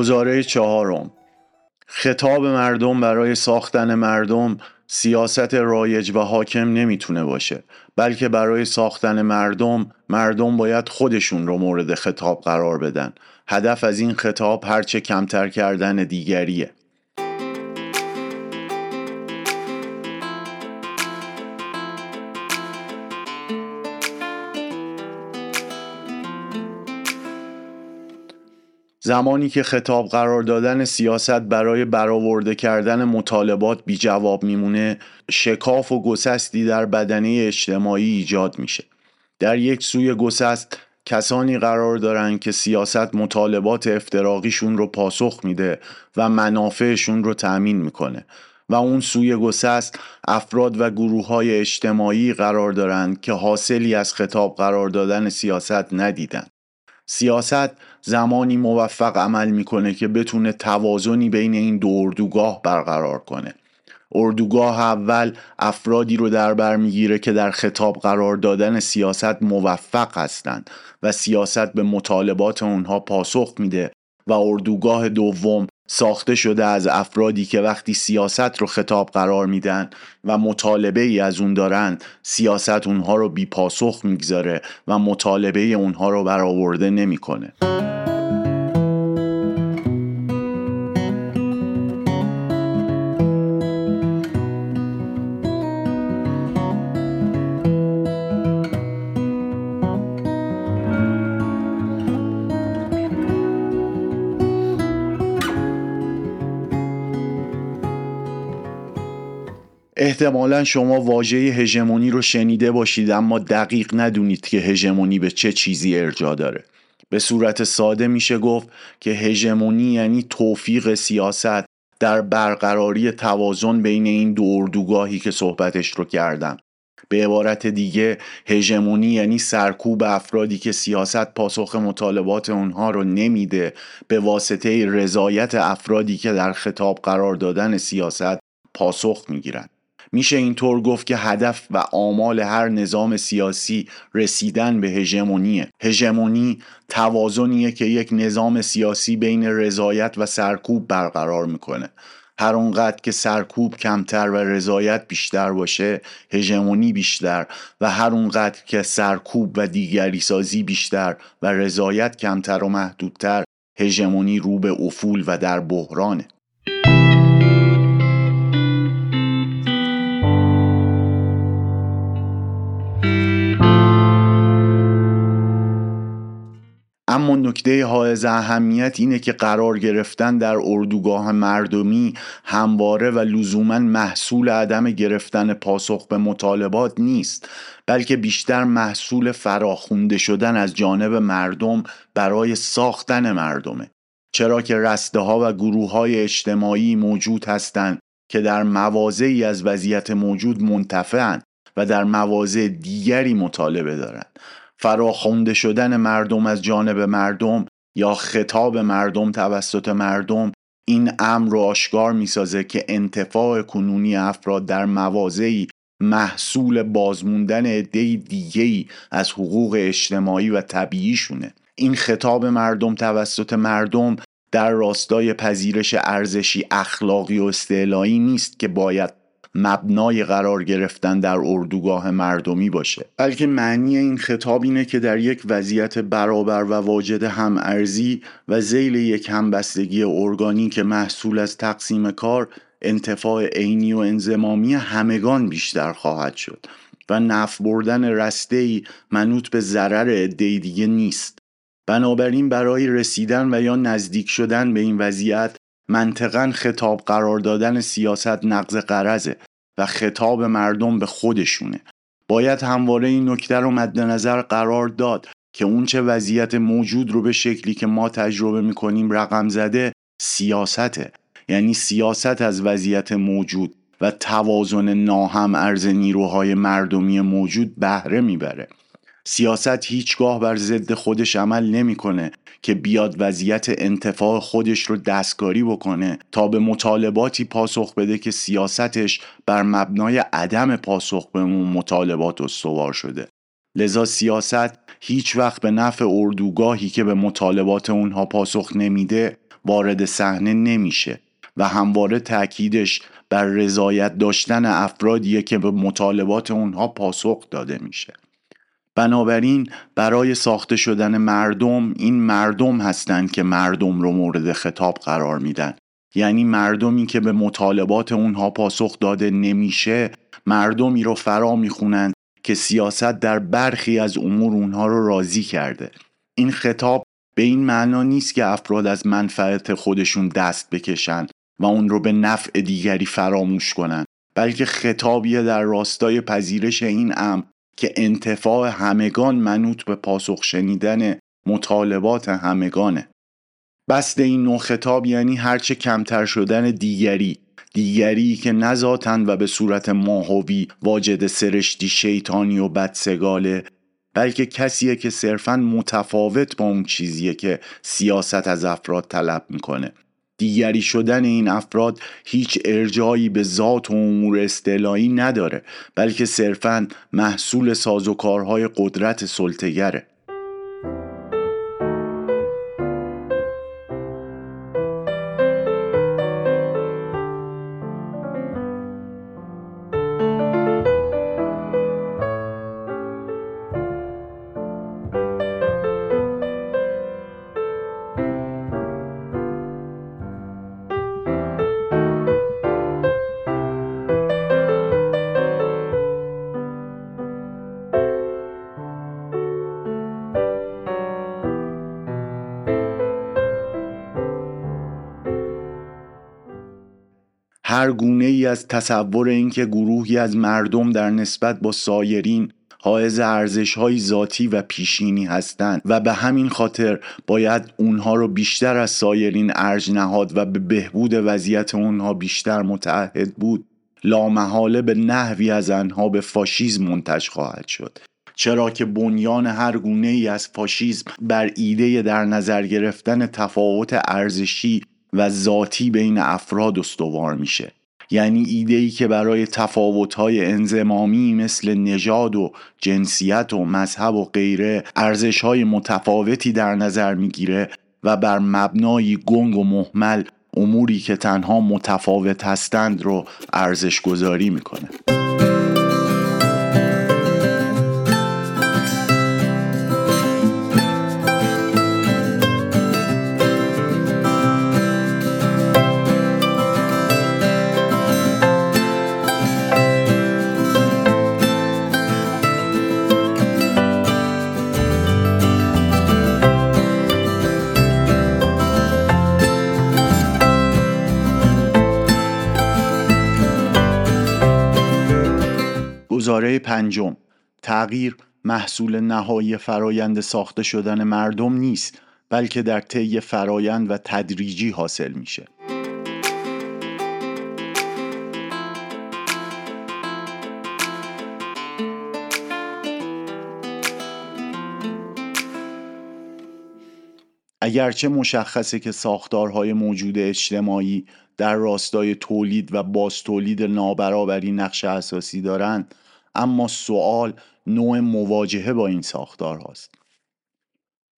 گزاره چهارم. خطاب مردم برای ساختن مردم سیاست رایج و حاکم نمی‌تونه باشه بلکه برای ساختن مردم مردم باید خودشون رو مورد خطاب قرار بدن. هدف از این خطاب هرچه کمتر کردن دیگریه. زمانی که خطاب قرار دادن سیاست برای برآورده کردن مطالبات بی جواب میمونه شکاف و گسستی در بدنه اجتماعی ایجاد میشه. در یک سوی گسست کسانی قرار دارن که سیاست مطالبات افتراقیشون رو پاسخ میده و منافعشون رو تأمین می‌کنه و اون سوی گسست افراد و گروه های اجتماعی قرار دارند که حاصلی از خطاب قرار دادن سیاست ندیدن. سیاست زمانی موفق عمل می‌کنه که بتونه توازنی بین این دو اردوگاه برقرار کنه. اردوگاه اول افرادی رو در بر می‌گیره که در خطاب قرار دادن سیاست موفق هستند و سیاست به مطالبات اونها پاسخ میده و اردوگاه دوم ساخته شده از افرادی که وقتی سیاست رو خطاب قرار میدن و مطالبه ای از اون دارن سیاست اونها رو بی پاسخ می‌گذاره و مطالبه اونها رو برآورده نمی‌کنه. احتمالا شما واژه هژمونی رو شنیده باشید اما دقیق ندونید که هژمونی به چه چیزی ارجا داره. به صورت ساده میشه گفت که هژمونی یعنی توفیق سیاست در برقراری توازن بین این دو اردوگاهی که صحبتش رو کردم. به عبارت دیگه هژمونی یعنی سرکوب افرادی که سیاست پاسخ مطالبات اونها رو نمیده به واسطه رضایت افرادی که در خطاب قرار دادن سیاست پاسخ می‌گیرند. میشه اینطور گفت که هدف و آمال هر نظام سیاسی رسیدن به هژمونیه. هژمونی توازنیه که یک نظام سیاسی بین رضایت و سرکوب برقرار می‌کنه. هر اونقدر که سرکوب کمتر و رضایت بیشتر باشه هژمونی بیشتر و هر اونقدر که سرکوب و دیگری سازی بیشتر و رضایت کمتر و محدودتر هژمونی رو به افول و در بحرانه. اما نکته حائز اهمیت اینه که قرار گرفتن در اردوگاه مردمی همواره و لزوما محصول عدم گرفتن پاسخ به مطالبات نیست بلکه بیشتر محصول فراخونده شدن از جانب مردم برای ساختن مردمه. چرا که رسته ها و گروه های اجتماعی موجود هستند که در مواضعی از وضعیت موجود منتفعند و در مواضع دیگری مطالبه دارند. فراخونده شدن مردم از جانب مردم یا خطاب مردم توسط مردم این امر رو آشکار می‌سازه که انتفاع کنونی افراد در مواضعی محصول بازموندن عده دیگه از حقوق اجتماعی و طبیعیشونه. این خطاب مردم توسط مردم در راستای پذیرش ارزشی اخلاقی و استعلایی نیست که باید مبنای قرار گرفتن در اردوگاه مردمی باشه. بلکه معنی این خطاب اینه که در یک وضعیت برابر و واجد هم ارزی و زیل یک همبستگی ارگانیک محصول از تقسیم کار انتفاع عینی و انزمامی همگان بیشتر خواهد شد و نف بردن رسته منوط به ضرر عده دیگه نیست. بنابراین برای رسیدن و یا نزدیک شدن به این وضعیت منطقا خطاب قرار دادن سیاست نقض قرضه و خطاب مردم به خودشونه. باید همواره این نکته رو مد نظر قرار داد که اونچه وضعیت موجود رو به شکلی که ما تجربه می‌کنیم رقم زده سیاسته. یعنی سیاست از وضعیت موجود و توازن ناهم ارز نیروهای مردمی موجود بهره می‌بره. سیاست هیچگاه بر ضد خودش عمل نمی‌کنه که بیاد وضعیت انتفاع خودش رو دستکاری بکنه تا به مطالباتی پاسخ بده که سیاستش بر مبنای عدم پاسخ به اون مطالبات استوار شده. لذا سیاست هیچ وقت به نفع اردوگاهی که به مطالبات اونها پاسخ نمیده وارد صحنه نمیشه و همواره تاکیدش بر رضایت داشتن افرادیه که به مطالبات اونها پاسخ داده میشه. بنابراین برای ساخته شدن مردم این مردم هستند که مردم رو مورد خطاب قرار میدن. یعنی مردمی که به مطالبات اونها پاسخ داده نمیشه مردمی رو فرا می‌خونند که سیاست در برخی از امور اونها رو راضی کرده. این خطاب به این معنا نیست که افراد از منفعت خودشون دست بکشن و اون رو به نفع دیگری فراموش کنند بلکه خطابیه در راستای پذیرش این امر که انتفاع همگان منوط به پاسخ شنیدن مطالبات همگانه. بست این نوع خطاب یعنی هرچه کمتر شدن دیگری دیگری که نذاتن و به صورت ماهوی واجد سرشتی شیطانی و بدسگاله بلکه کسیه که صرفا متفاوت با اون چیزیه که سیاست از افراد طلب می‌کنه. دیگری شدن این افراد هیچ ارجایی به ذات و امور استعلایی نداره بلکه صرفا محصول سازوکارهای قدرت سلطگره هر گونه ای از تصور اینکه گروهی از مردم در نسبت با سایرین حائز ارزش های ذاتی و پیشینی هستند و به همین خاطر باید اونها رو بیشتر از سایرین ارج نهاد و به بهبود وضعیت اونها بیشتر متعهد بود. لامحاله به نحوی از انها به فاشیزم منتج خواهد شد. چرا که بنیان هر گونه ای از فاشیزم بر ایده در نظر گرفتن تفاوت ارزشی و ذاتی بین افراد استوار میشه. یعنی ایده ای که برای تفاوت‌های انزمامی مثل نژاد و جنسیت و مذهب و غیره ارزش‌های متفاوتی در نظر می‌گیره و بر مبنایی گنگ و محمل اموری که تنها متفاوت هستند رو ارزش گذاری می‌کنه. گزاره پنجم. تغییر محصول نهایی فرایند ساخته شدن مردم نیست بلکه در طی فرایند و تدریجی حاصل میشه. اگرچه مشخصه که ساختارهای موجود اجتماعی در راستای تولید و باز تولید نابرابری نقش اساسی دارند اما سوال نوع مواجهه با این ساختار هاست.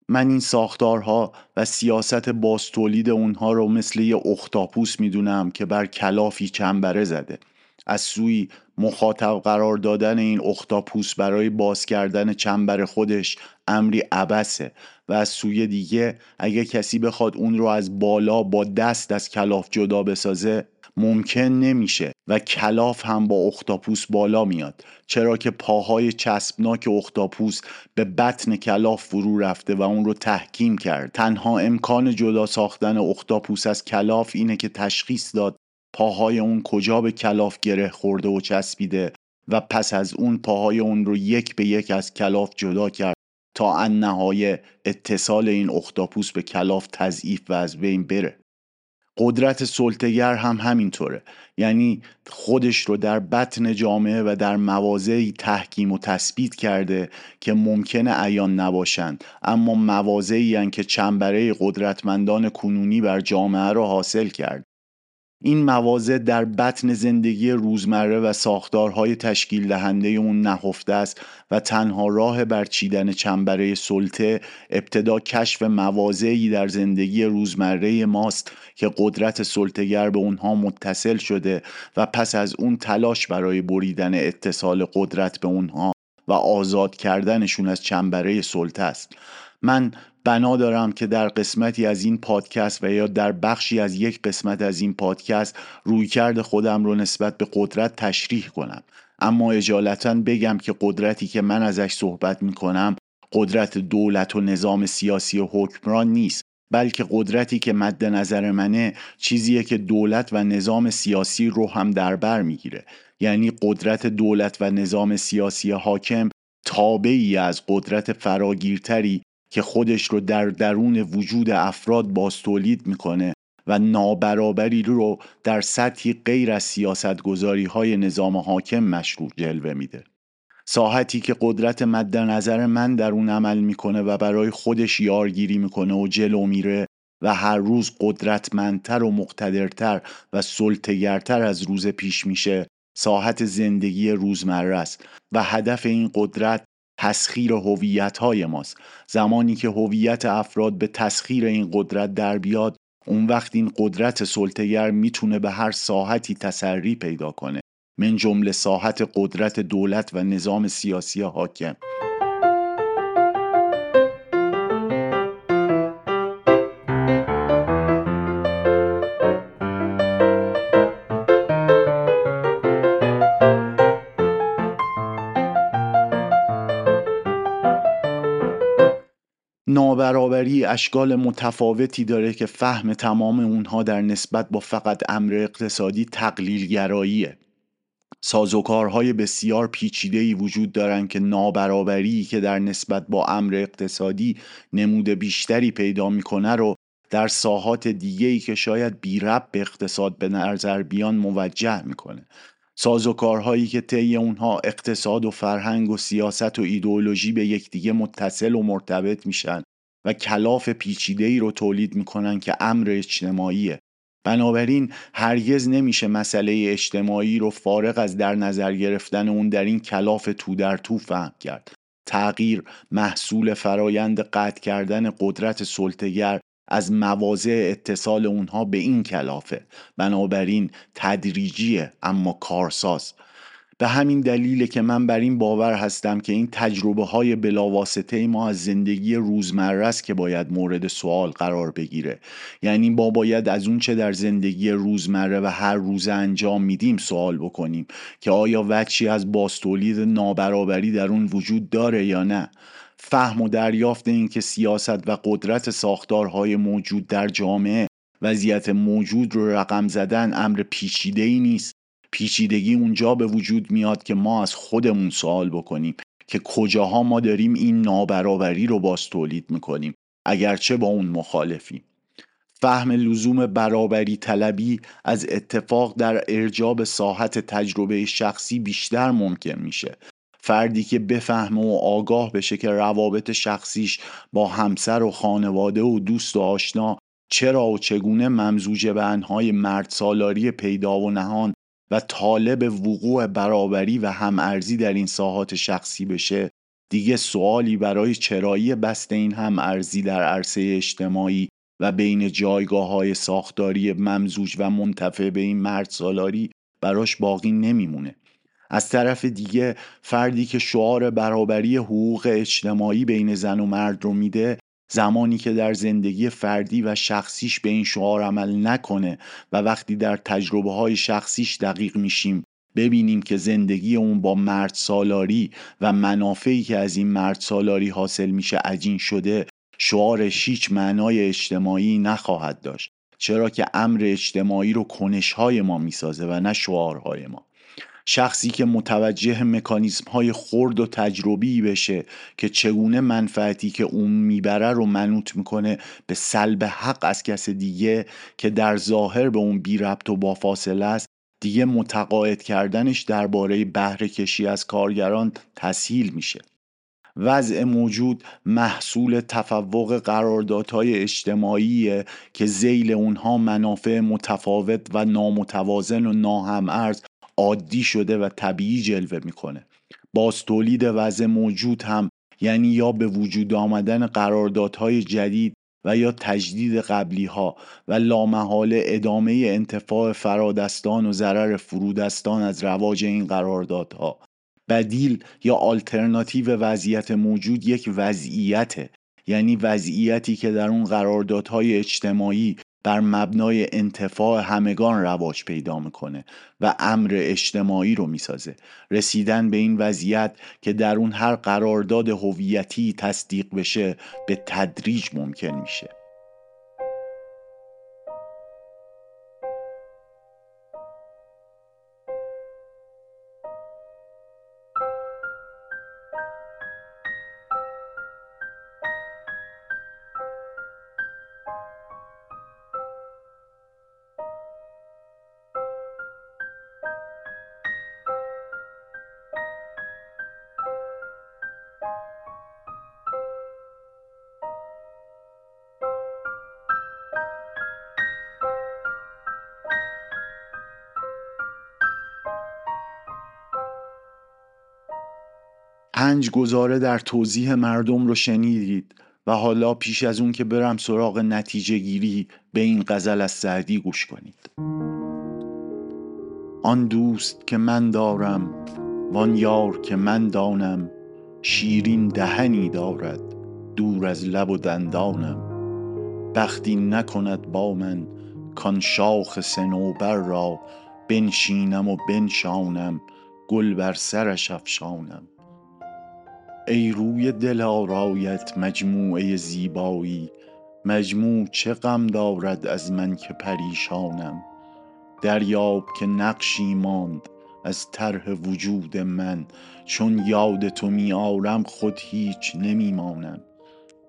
من این ساختارها و سیاست باز تولید اونها رو مثل یه اختاپوس می‌دونم که بر کلافی چنبره زده. از سوی مخاطب قرار دادن این اختاپوس برای باز کردن چنبر خودش امری عبسه و از سوی دیگه اگه کسی بخواد اون رو از بالا با دست از کلاف جدا بسازه ممکن نمیشه و کلاف هم با اختاپوس بالا میاد. چرا که پاهای چسبناک اختاپوس به بطن کلاف فرو رفته و اون رو تحکیم کرد. تنها امکان جدا ساختن اختاپوس از کلاف اینه که تشخیص داد پاهای اون کجا به کلاف گره خورده و چسبیده و پس از اون پاهای اون رو یک به یک از کلاف جدا کرد تا ان نهای اتصال این اختاپوس به کلاف تضعیف و از بین بره. قدرت سلطگر هم همینطوره. یعنی خودش رو در بطن جامعه و در مواضعی تحکیم و تثبیت کرده که ممکنه عیان نباشند. اما مواضعی که چنبره قدرتمندان کنونی بر جامعه را حاصل کرد. این مواضع در بطن زندگی روزمره و ساختارهای تشکیل دهنده اون نهفته است و تنها راه برچیدن چنبره سلطه ابتدا کشف مواضعی در زندگی روزمره ماست که قدرت سلطگر به اونها متصل شده و پس از اون تلاش برای بریدن اتصال قدرت به اونها و آزاد کردنشون از چنبره سلطه است. من بنا دارم که در قسمتی از این پادکست و یا در بخشی از یک قسمت از این پادکست رویکرد خودم رو نسبت به قدرت تشریح کنم. اما اجالتا بگم که قدرتی که من ازش صحبت می کنم قدرت دولت و نظام سیاسی و حکمران نیست بلکه قدرتی که مد نظر منه چیزیه که دولت و نظام سیاسی رو هم در بر می‌گیره. یعنی قدرت دولت و نظام سیاسی حاکم تابعی از قدرت فراگیرتری که خودش رو در درون وجود افراد باز تولید می‌کنه و نابرابری رو در سطحی غیر از سیاست گذاری های نظام حاکم مشروع جلوه میده. ساحتی که قدرت مد نظر من در اون عمل می‌کنه و برای خودش یارگیری می‌کنه و جلو میره و هر روز قدرتمندتر و مقتدرتر و سلطگرتر از روز پیش میشه ساحت زندگی روزمره است و هدف این قدرت تسخیر هویت های ماست. زمانی که هویت افراد به تسخیر این قدرت در بیاد اون وقت این قدرت سلطگر می‌تونه به هر ساحتی تسری پیدا کنه. من جمله ساحت قدرت دولت و نظام سیاسی حاکم. نابرابری اشکال متفاوتی داره که فهم تمام اونها در نسبت با فقط امر اقتصادی تقلیلگراییه. سازوکارهای بسیار پیچیده‌ای وجود دارند که نابرابری که در نسبت با امر اقتصادی نمود بیشتری پیدا می‌کنه رو در ساحات دیگه‌ای که شاید بی رب به اقتصاد به نظر بیان موجه می‌کنه. سازوکارهایی که طی اونها اقتصاد و فرهنگ و سیاست و ایدئولوژی به یکدیگه متصل و مرتبط میشن و کلاف پیچیده ای رو تولید می‌کنن که امر اجتماعیه. بنابراین هرگز نمیشه مسئله اجتماعی رو فارغ از در نظر گرفتن اون در این کلاف تو در تو فهم کرد. تغییر محصول فرایند قطع کردن قدرت سلطگر از مواضع اتصال اونها به این کلافه. بنابراین تدریجیه اما کارساز. به همین دلیله که من بر این باور هستم که این تجربه های بلاواسطه ما از زندگی روزمره است که باید مورد سوال قرار بگیره. یعنی با باید از اون چه در زندگی روزمره و هر روز انجام میدیم سوال بکنیم که آیا وچی از باستولید نابرابری در اون وجود داره یا نه. فهم و دریافت اینکه سیاست و قدرت ساختارهای موجود در جامعه وضعیت موجود رو رقم زدن امر پیچیده ای نیست. پیچیدگی اونجا به وجود میاد که ما از خودمون سوال بکنیم که کجاها ما داریم این نابرابری رو باز تولید می‌کنیم اگرچه با اون مخالفیم. فهم لزوم برابری طلبی از اتفاق در ارجاب ساحت تجربه شخصی بیشتر ممکن میشه. فردی که بفهمه و آگاه بشه که روابط شخصیش با همسر و خانواده و دوست و آشنا چرا و چگونه ممزوج به انهای مرد سالاری پیدا و نهان و طالب وقوع برابری و همارزی در این ساحات شخصی بشه دیگه سوالی برای چرایی بست این همارزی در عرصه اجتماعی و بین جایگاه های ساختاری ممزوج و منتفع به این مرد سالاری براش باقی نمیمونه. از طرف دیگه فردی که شعار برابری حقوق اجتماعی بین زن و مرد رو میده زمانی که در زندگی فردی و شخصیش به این شعار عمل نکنه و وقتی در تجربه های شخصیش دقیق میشیم ببینیم که زندگی اون با مرد سالاری و منافعی که از این مرد سالاری حاصل میشه عجین شده شعارش هیچ معنای اجتماعی نخواهد داشت. چرا که امر اجتماعی رو کنشهای ما می‌سازه و نه شعارهای ما. شخصی که متوجه مکانیزم های خرد و تجربی بشه که چگونه منفعتی که اون می‌بره رو منوط می‌کنه به سلب حق از کس دیگه که در ظاهر به اون بی ربط و با فاصله است دیگه متقاعد کردنش درباره بهره کشی از کارگران تسهیل میشه. وضع موجود محصول تفوق قراردادهای اجتماعی که زیل اونها منافع متفاوت و نامتوازن و ناهمارز عادی شده و طبیعی جلوه می‌کنه. باز تولید وضع موجود هم یعنی یا به وجود آمدن قراردادهای جدید و یا تجدید قبلی ها و لامحاله ادامه انتفاع فرادستان و ضرر فرودستان از رواج این قراردادها. بدیل یا آلترناتیو وضعیت موجود یک وضعیته یعنی وضعیتی که در اون قراردادهای اجتماعی بر مبنای انتفاع همگان رواج پیدا می‌کنه و امر اجتماعی رو می‌سازه. رسیدن به این وضعیت که در اون هر قرارداد هویتی تصدیق بشه به تدریج ممکن میشه. پنج گزاره در توضیح مردم رو شنیدید و حالا پیش از اون که برم سراغ نتیجه گیری به این غزل از سعدی گوش کنید. آن دوست که من دارم وان یار که من دانم شیرین دهنی دارد دور از لب و دندانم. بختی نکند با من کان شاخ سنوبر را بنشینم و بنشانم گل بر سرش افشانم. ای روی دل آرایت مجموعه زیبایی. مجموع چه غم دارد از من که پریشانم. دریاب که نقشی ماند از طرح وجود من. چون یاد تو می آرم خود هیچ نمی مانم.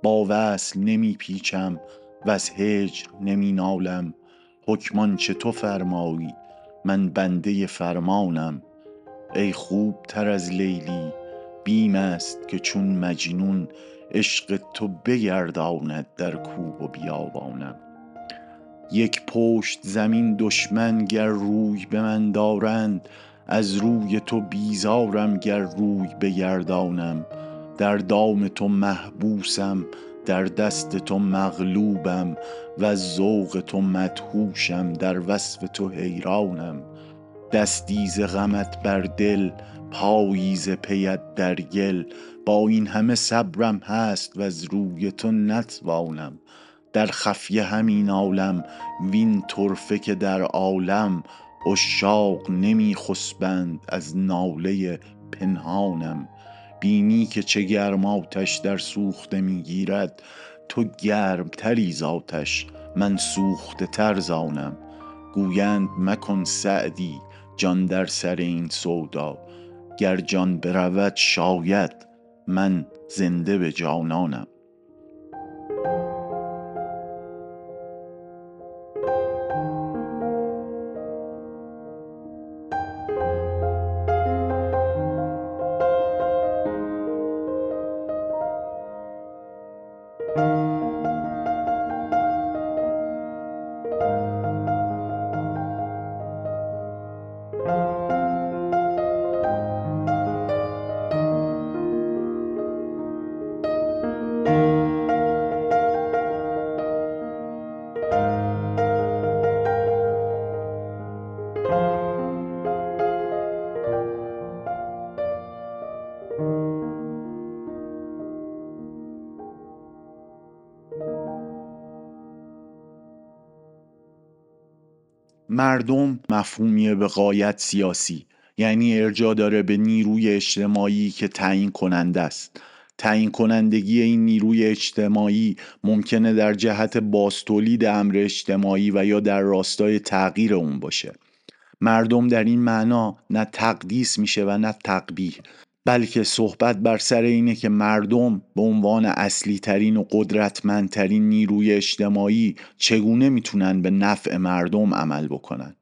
با وصل نمی پیچم و از هجر نمی نالم. حکمان چه تو فرمایی؟ من بنده فرمانم. ای خوب تر از لیلی بیم است که چون مجنون عشق تو بگرداند در کوه و بیابانم. یک پشت زمین دشمن گر روی به من دارند از روی تو بیزارم گر روی بگردانم. در دام تو محبوسم در دست تو مغلوبم و ذوق تو مدهوشم در وصف تو حیرانم. دستی ز غمت بر دل پایی ز پیت در گل با این همه صبرم هست و از روی تو نتوانم. در خفیه همین عالم وین طرفه که در عالم عشاق نمی خسبند از ناله پنهانم. بینی که چه گرم آتش در سوخته می گیرد تو گرم تری آتش من سوخته تر زانم گویند مکن سعدی جان در سر این سودا. گر جان برود شاید من زنده به جانانم. مردم مفهومی به قایت سیاسی یعنی ارجا داره به نیروی اجتماعی که تعیین کننده است. تعیین کنندگی این نیروی اجتماعی ممکنه در جهت باستولید امر اجتماعی و یا در راستای تغییر اون باشه. مردم در این معنا نه تقدیس میشه و نه تقبیح. بلکه صحبت بر سر اینه که مردم به عنوان اصلی ترین و قدرتمندترین نیروی اجتماعی چگونه می‌تونن به نفع مردم عمل بکنن؟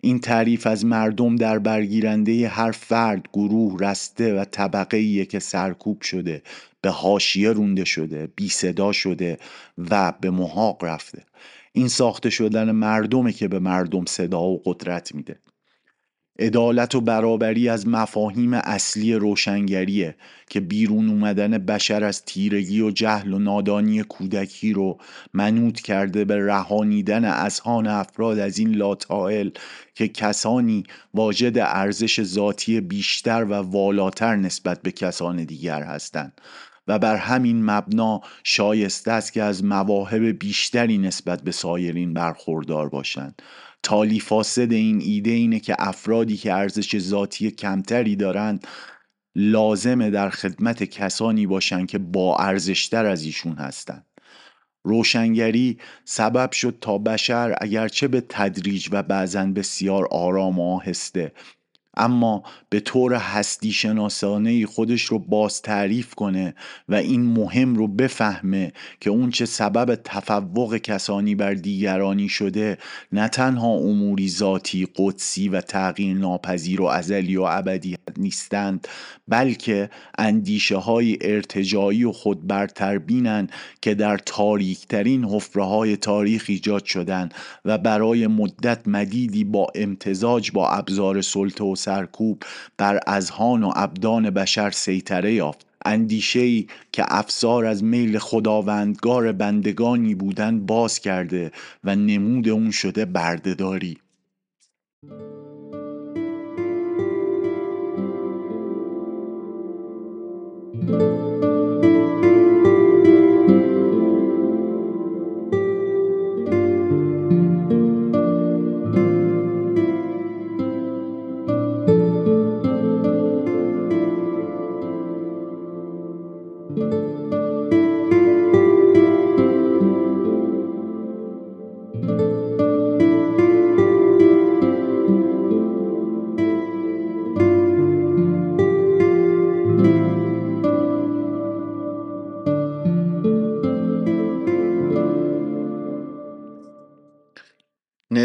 این تعریف از مردم در برگیرنده هر فرد، گروه، رسته و طبقه ایه که سرکوب شده به هاشیه رونده شده، بی صدا شده و به محاق رفته. این ساخته شدن مردمه که به مردم صدا و قدرت میده. عدالت و برابری از مفاهیم اصلی روشنگریه که بیرون اومدن بشر از تیرگی و جهل و نادانی کودکی رو منوط کرده به رهانیدن اذهان افراد از این لاتائل که کسانی واجد ارزش ذاتی بیشتر و والاتر نسبت به کسان دیگر هستند. و بر همین مبنا شایسته است که از مواهب بیشتری نسبت به سایرین برخوردار باشند. تالی فاسد این ایده اینه که افرادی که ارزش ذاتی کمتری دارند لازمه در خدمت کسانی باشند که با ارزشتر از ایشون هستند روشنگری سبب شد تا بشر اگرچه به تدریج و بعضا بسیار آرام و آهسته اما به طور هستی شناسانه خودش رو باز تعریف کنه و این مهم رو بفهمه که اون چه سبب تفوق کسانی بر دیگرانی شده نه تنها اموری ذاتی قدسی و تغییر ناپذیر و ازلی و ابدی نیستند بلکه اندیشه های ارتجایی و خود برتربینن که در تاریکترین حفره های تاریخ ایجاد شدن و برای مدت مدیدی با امتزاج با ابزار سلطه و سرکوب بر اذهان و ابدان بشر سیطره یافت. اندیشه ای که افسار از میل خداوندگار بندگانی بودن باز کرده و نمود اون شده بردهداری.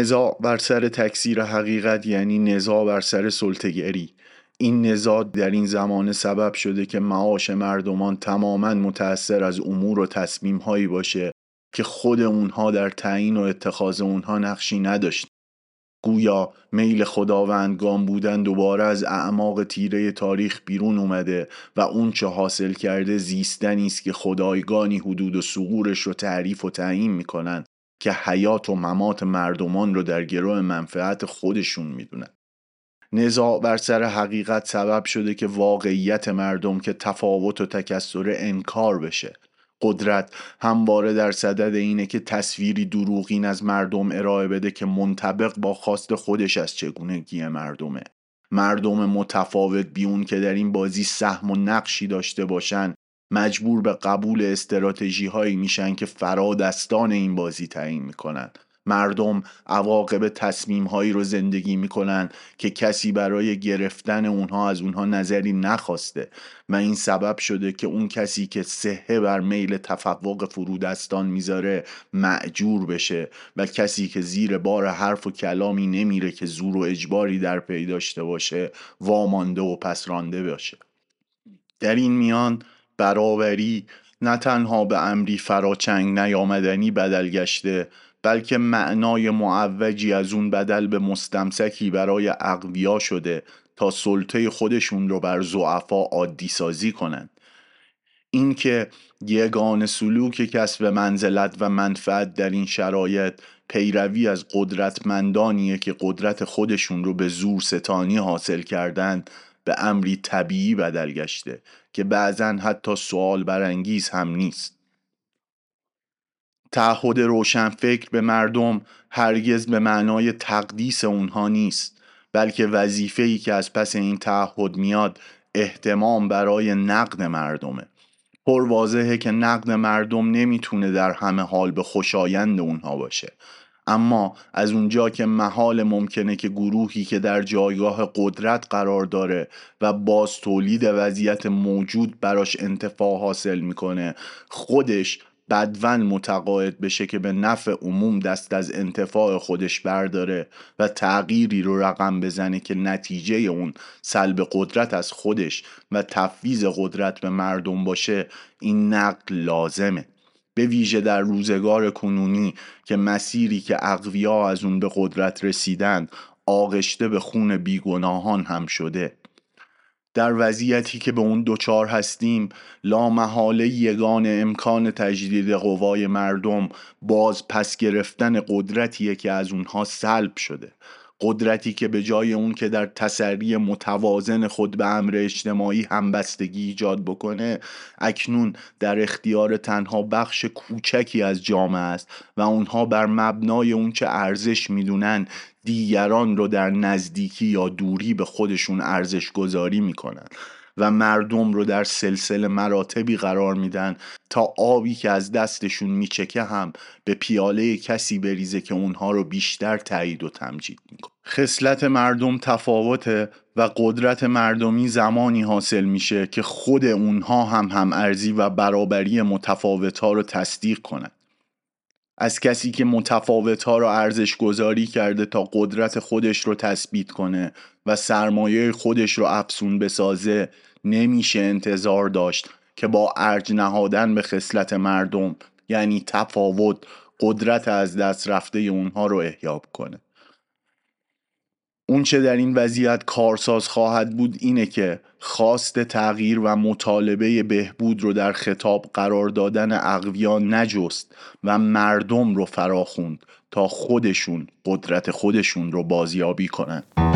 نزاع بر سر تکثیر حقیقت یعنی نزاع بر سر سلطگری این نزاع در این زمانه سبب شده که معاش مردمان تماما متأثر از امور و تصمیم هایی باشه که خود اونها در تعیین و اتخاذ اونها نقشی نداشت گویا میل خداوندگان بودن دوباره از اعماق تیره تاریخ بیرون اومده و اون چه حاصل کرده زیستنی است که خدایگانی حدود و سغورش رو تعریف و تعیین می‌کنن. که حیات و ممات مردمان رو در گروه منفعت خودشون می‌دونن. نزاع بر سر حقیقت سبب شده که واقعیت مردم که تفاوت و تکسر انکار بشه. قدرت همواره در صدد اینه که تصویری دروغین از مردم ارائه بده که منطبق با خواست خودش از چگونگی مردمه. مردم متفاوت بیون که در این بازی سهم و نقشی داشته باشن مجبور به قبول استراتژی هایی میشن که فرادستان این بازی تعیین می‌کنن. مردم عواقب تصمیم هایی رو زندگی می‌کنن که کسی برای گرفتن اونها از اونها نظری نخواسته و این سبب شده که اون کسی که سهه بر میل تفوق فرودستان می‌ذاره معجور بشه و کسی که زیر بار حرف و کلامی نمیره که زور و اجباری در پی داشته باشه وامانده و پسرانده باشه. در این میان برابری نه تنها به امری فراچنگ نیامدنی بدل گشته بلکه معنای معوجی از اون بدل به مستمسکی برای اقویا شده تا سلطه خودشون رو بر زعفا عادی سازی کنند. اینکه یگان سلوک کسب منزلت و منفعت در این شرایط پیروی از قدرتمندانیه که قدرت خودشون رو به زور ستانی حاصل کردند به امری طبیعی بدل گشته. که بعضا حتی سوال برانگیز هم نیست. تعهد روشنفکر به مردم هرگز به معنای تقدیس اونها نیست بلکه وظیفه‌ای که از پس این تعهد میاد احتمام برای نقد مردمه. پر که نقد مردم نمی‌تونه در همه حال به خوشایند اونها باشه. اما از اونجا که محال ممکنه که گروهی که در جایگاه قدرت قرار داره و باز تولید وضعیت موجود براش انتفاع حاصل می‌کنه خودش بدون متقاعد بشه که به نفع عموم دست از انتفاع خودش برداره و تغییری رو رقم بزنه که نتیجه اون سلب قدرت از خودش و تفویض قدرت به مردم باشه این نقل لازمه. به ویژه در روزگار کنونی که مسیری که اقویا از اون به قدرت رسیدن آغشته به خون بیگناهان هم شده. در وضعیتی که به اون دوچار هستیم لا محاله یگان امکان تجدید قوای مردم باز پس گرفتن قدرتیه که از اونها سلب شده. قدرتی که به جای اون که در تسری متوازن خود به امر اجتماعی همبستگی ایجاد بکنه اکنون در اختیار تنها بخش کوچکی از جامعه است و اونها بر مبنای اون چه ارزش می‌دونن دیگران رو در نزدیکی یا دوری به خودشون ارزش گذاری می‌کنن. و مردم رو در سلسله مراتبی قرار میدن تا آبی که از دستشون میچکه هم به پیاله کسی بریزه که اونها رو بیشتر تایید و تمجید می‌کنه. خصلت مردم تفاوته و قدرت مردمی زمانی حاصل میشه که خود اونها هم هم ارزی و برابری متفاوت ها رو تصدیق کنند. از کسی که متفاوت ها رو ارزش گذاری کرده تا قدرت خودش رو تثبیت کنه و سرمایه خودش رو افسون بسازه نمیشه انتظار داشت که با ارج نهادن به خصلت مردم یعنی تفاوت قدرت از دست رفته اونها رو احیاب کنه. اون چه در این وضعیت کارساز خواهد بود اینه که خواست تغییر و مطالبه بهبود رو در خطاب قرار دادن اقویان نجست و مردم رو فراخوند تا خودشون قدرت خودشون رو بازیابی کنند.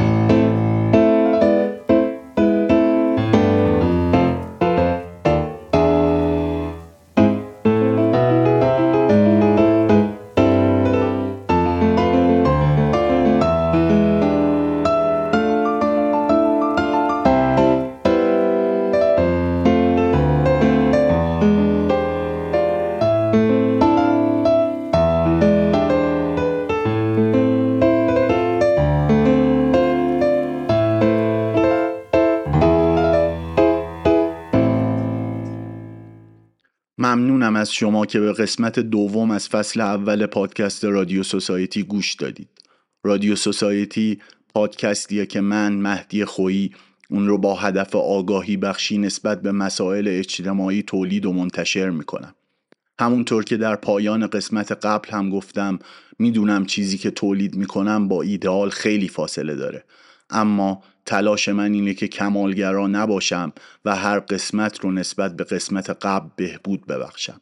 شما که به قسمت دوم از فصل اول پادکست رادیو سوسایتی گوش دادید. رادیو سوسایتی پادکستیه که من مهدی خویی اون رو با هدف آگاهی بخشی نسبت به مسائل اجتماعی تولید و منتشر می‌کنم. همونطور که در پایان قسمت قبل هم گفتم می‌دونم چیزی که تولید می‌کنم با ایدئال خیلی فاصله داره اما تلاش من اینه که کمالگرا نباشم و هر قسمت رو نسبت به قسمت قبل بهبود ببخشم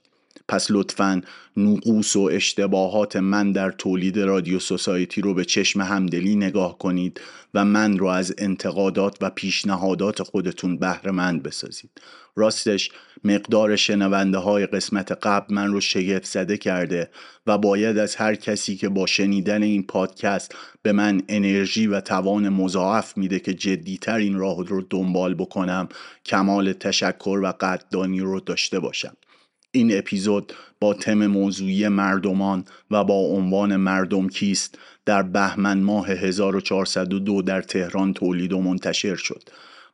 پس لطفا نقوص و اشتباهات من در تولید رادیو سوسایتی رو به چشم همدلی نگاه کنید و من رو از انتقادات و پیشنهادات خودتون بهره مند بسازید. راستش مقدار شنونده های قسمت قبل من رو شگفت زده کرده و باید از هر کسی که با شنیدن این پادکست به من انرژی و توان مضاعف میده که جدیتر این راه رو دنبال بکنم کمال تشکر و قدردانی رو داشته باشم. این اپیزود با تم موضوعی مردمان و با عنوان مردم کیست در بهمن ماه 1402 در تهران تولید و منتشر شد.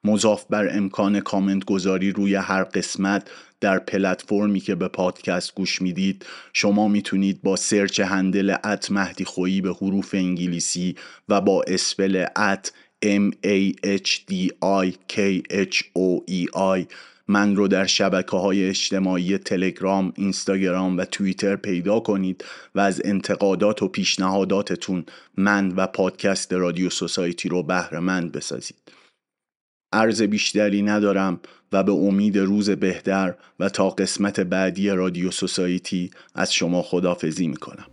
مضاف بر امکان کامنت گذاری روی هر قسمت در پلتفرمی که به پادکست گوش می‌دید شما می‌تونید با search handle at مهدی خویی به حروف انگلیسی و با spell at M A H D I K H O E I من رو در شبکه های اجتماعی تلگرام، اینستاگرام و توییتر پیدا کنید و از انتقادات و پیشنهاداتتون من و پادکست رادیو سوسایتی رو بهرهمند بسازید. عرض بیشتری ندارم و به امید روز بهتر و تا قسمت بعدی رادیو سوسایتی از شما خدافزی می‌کنم.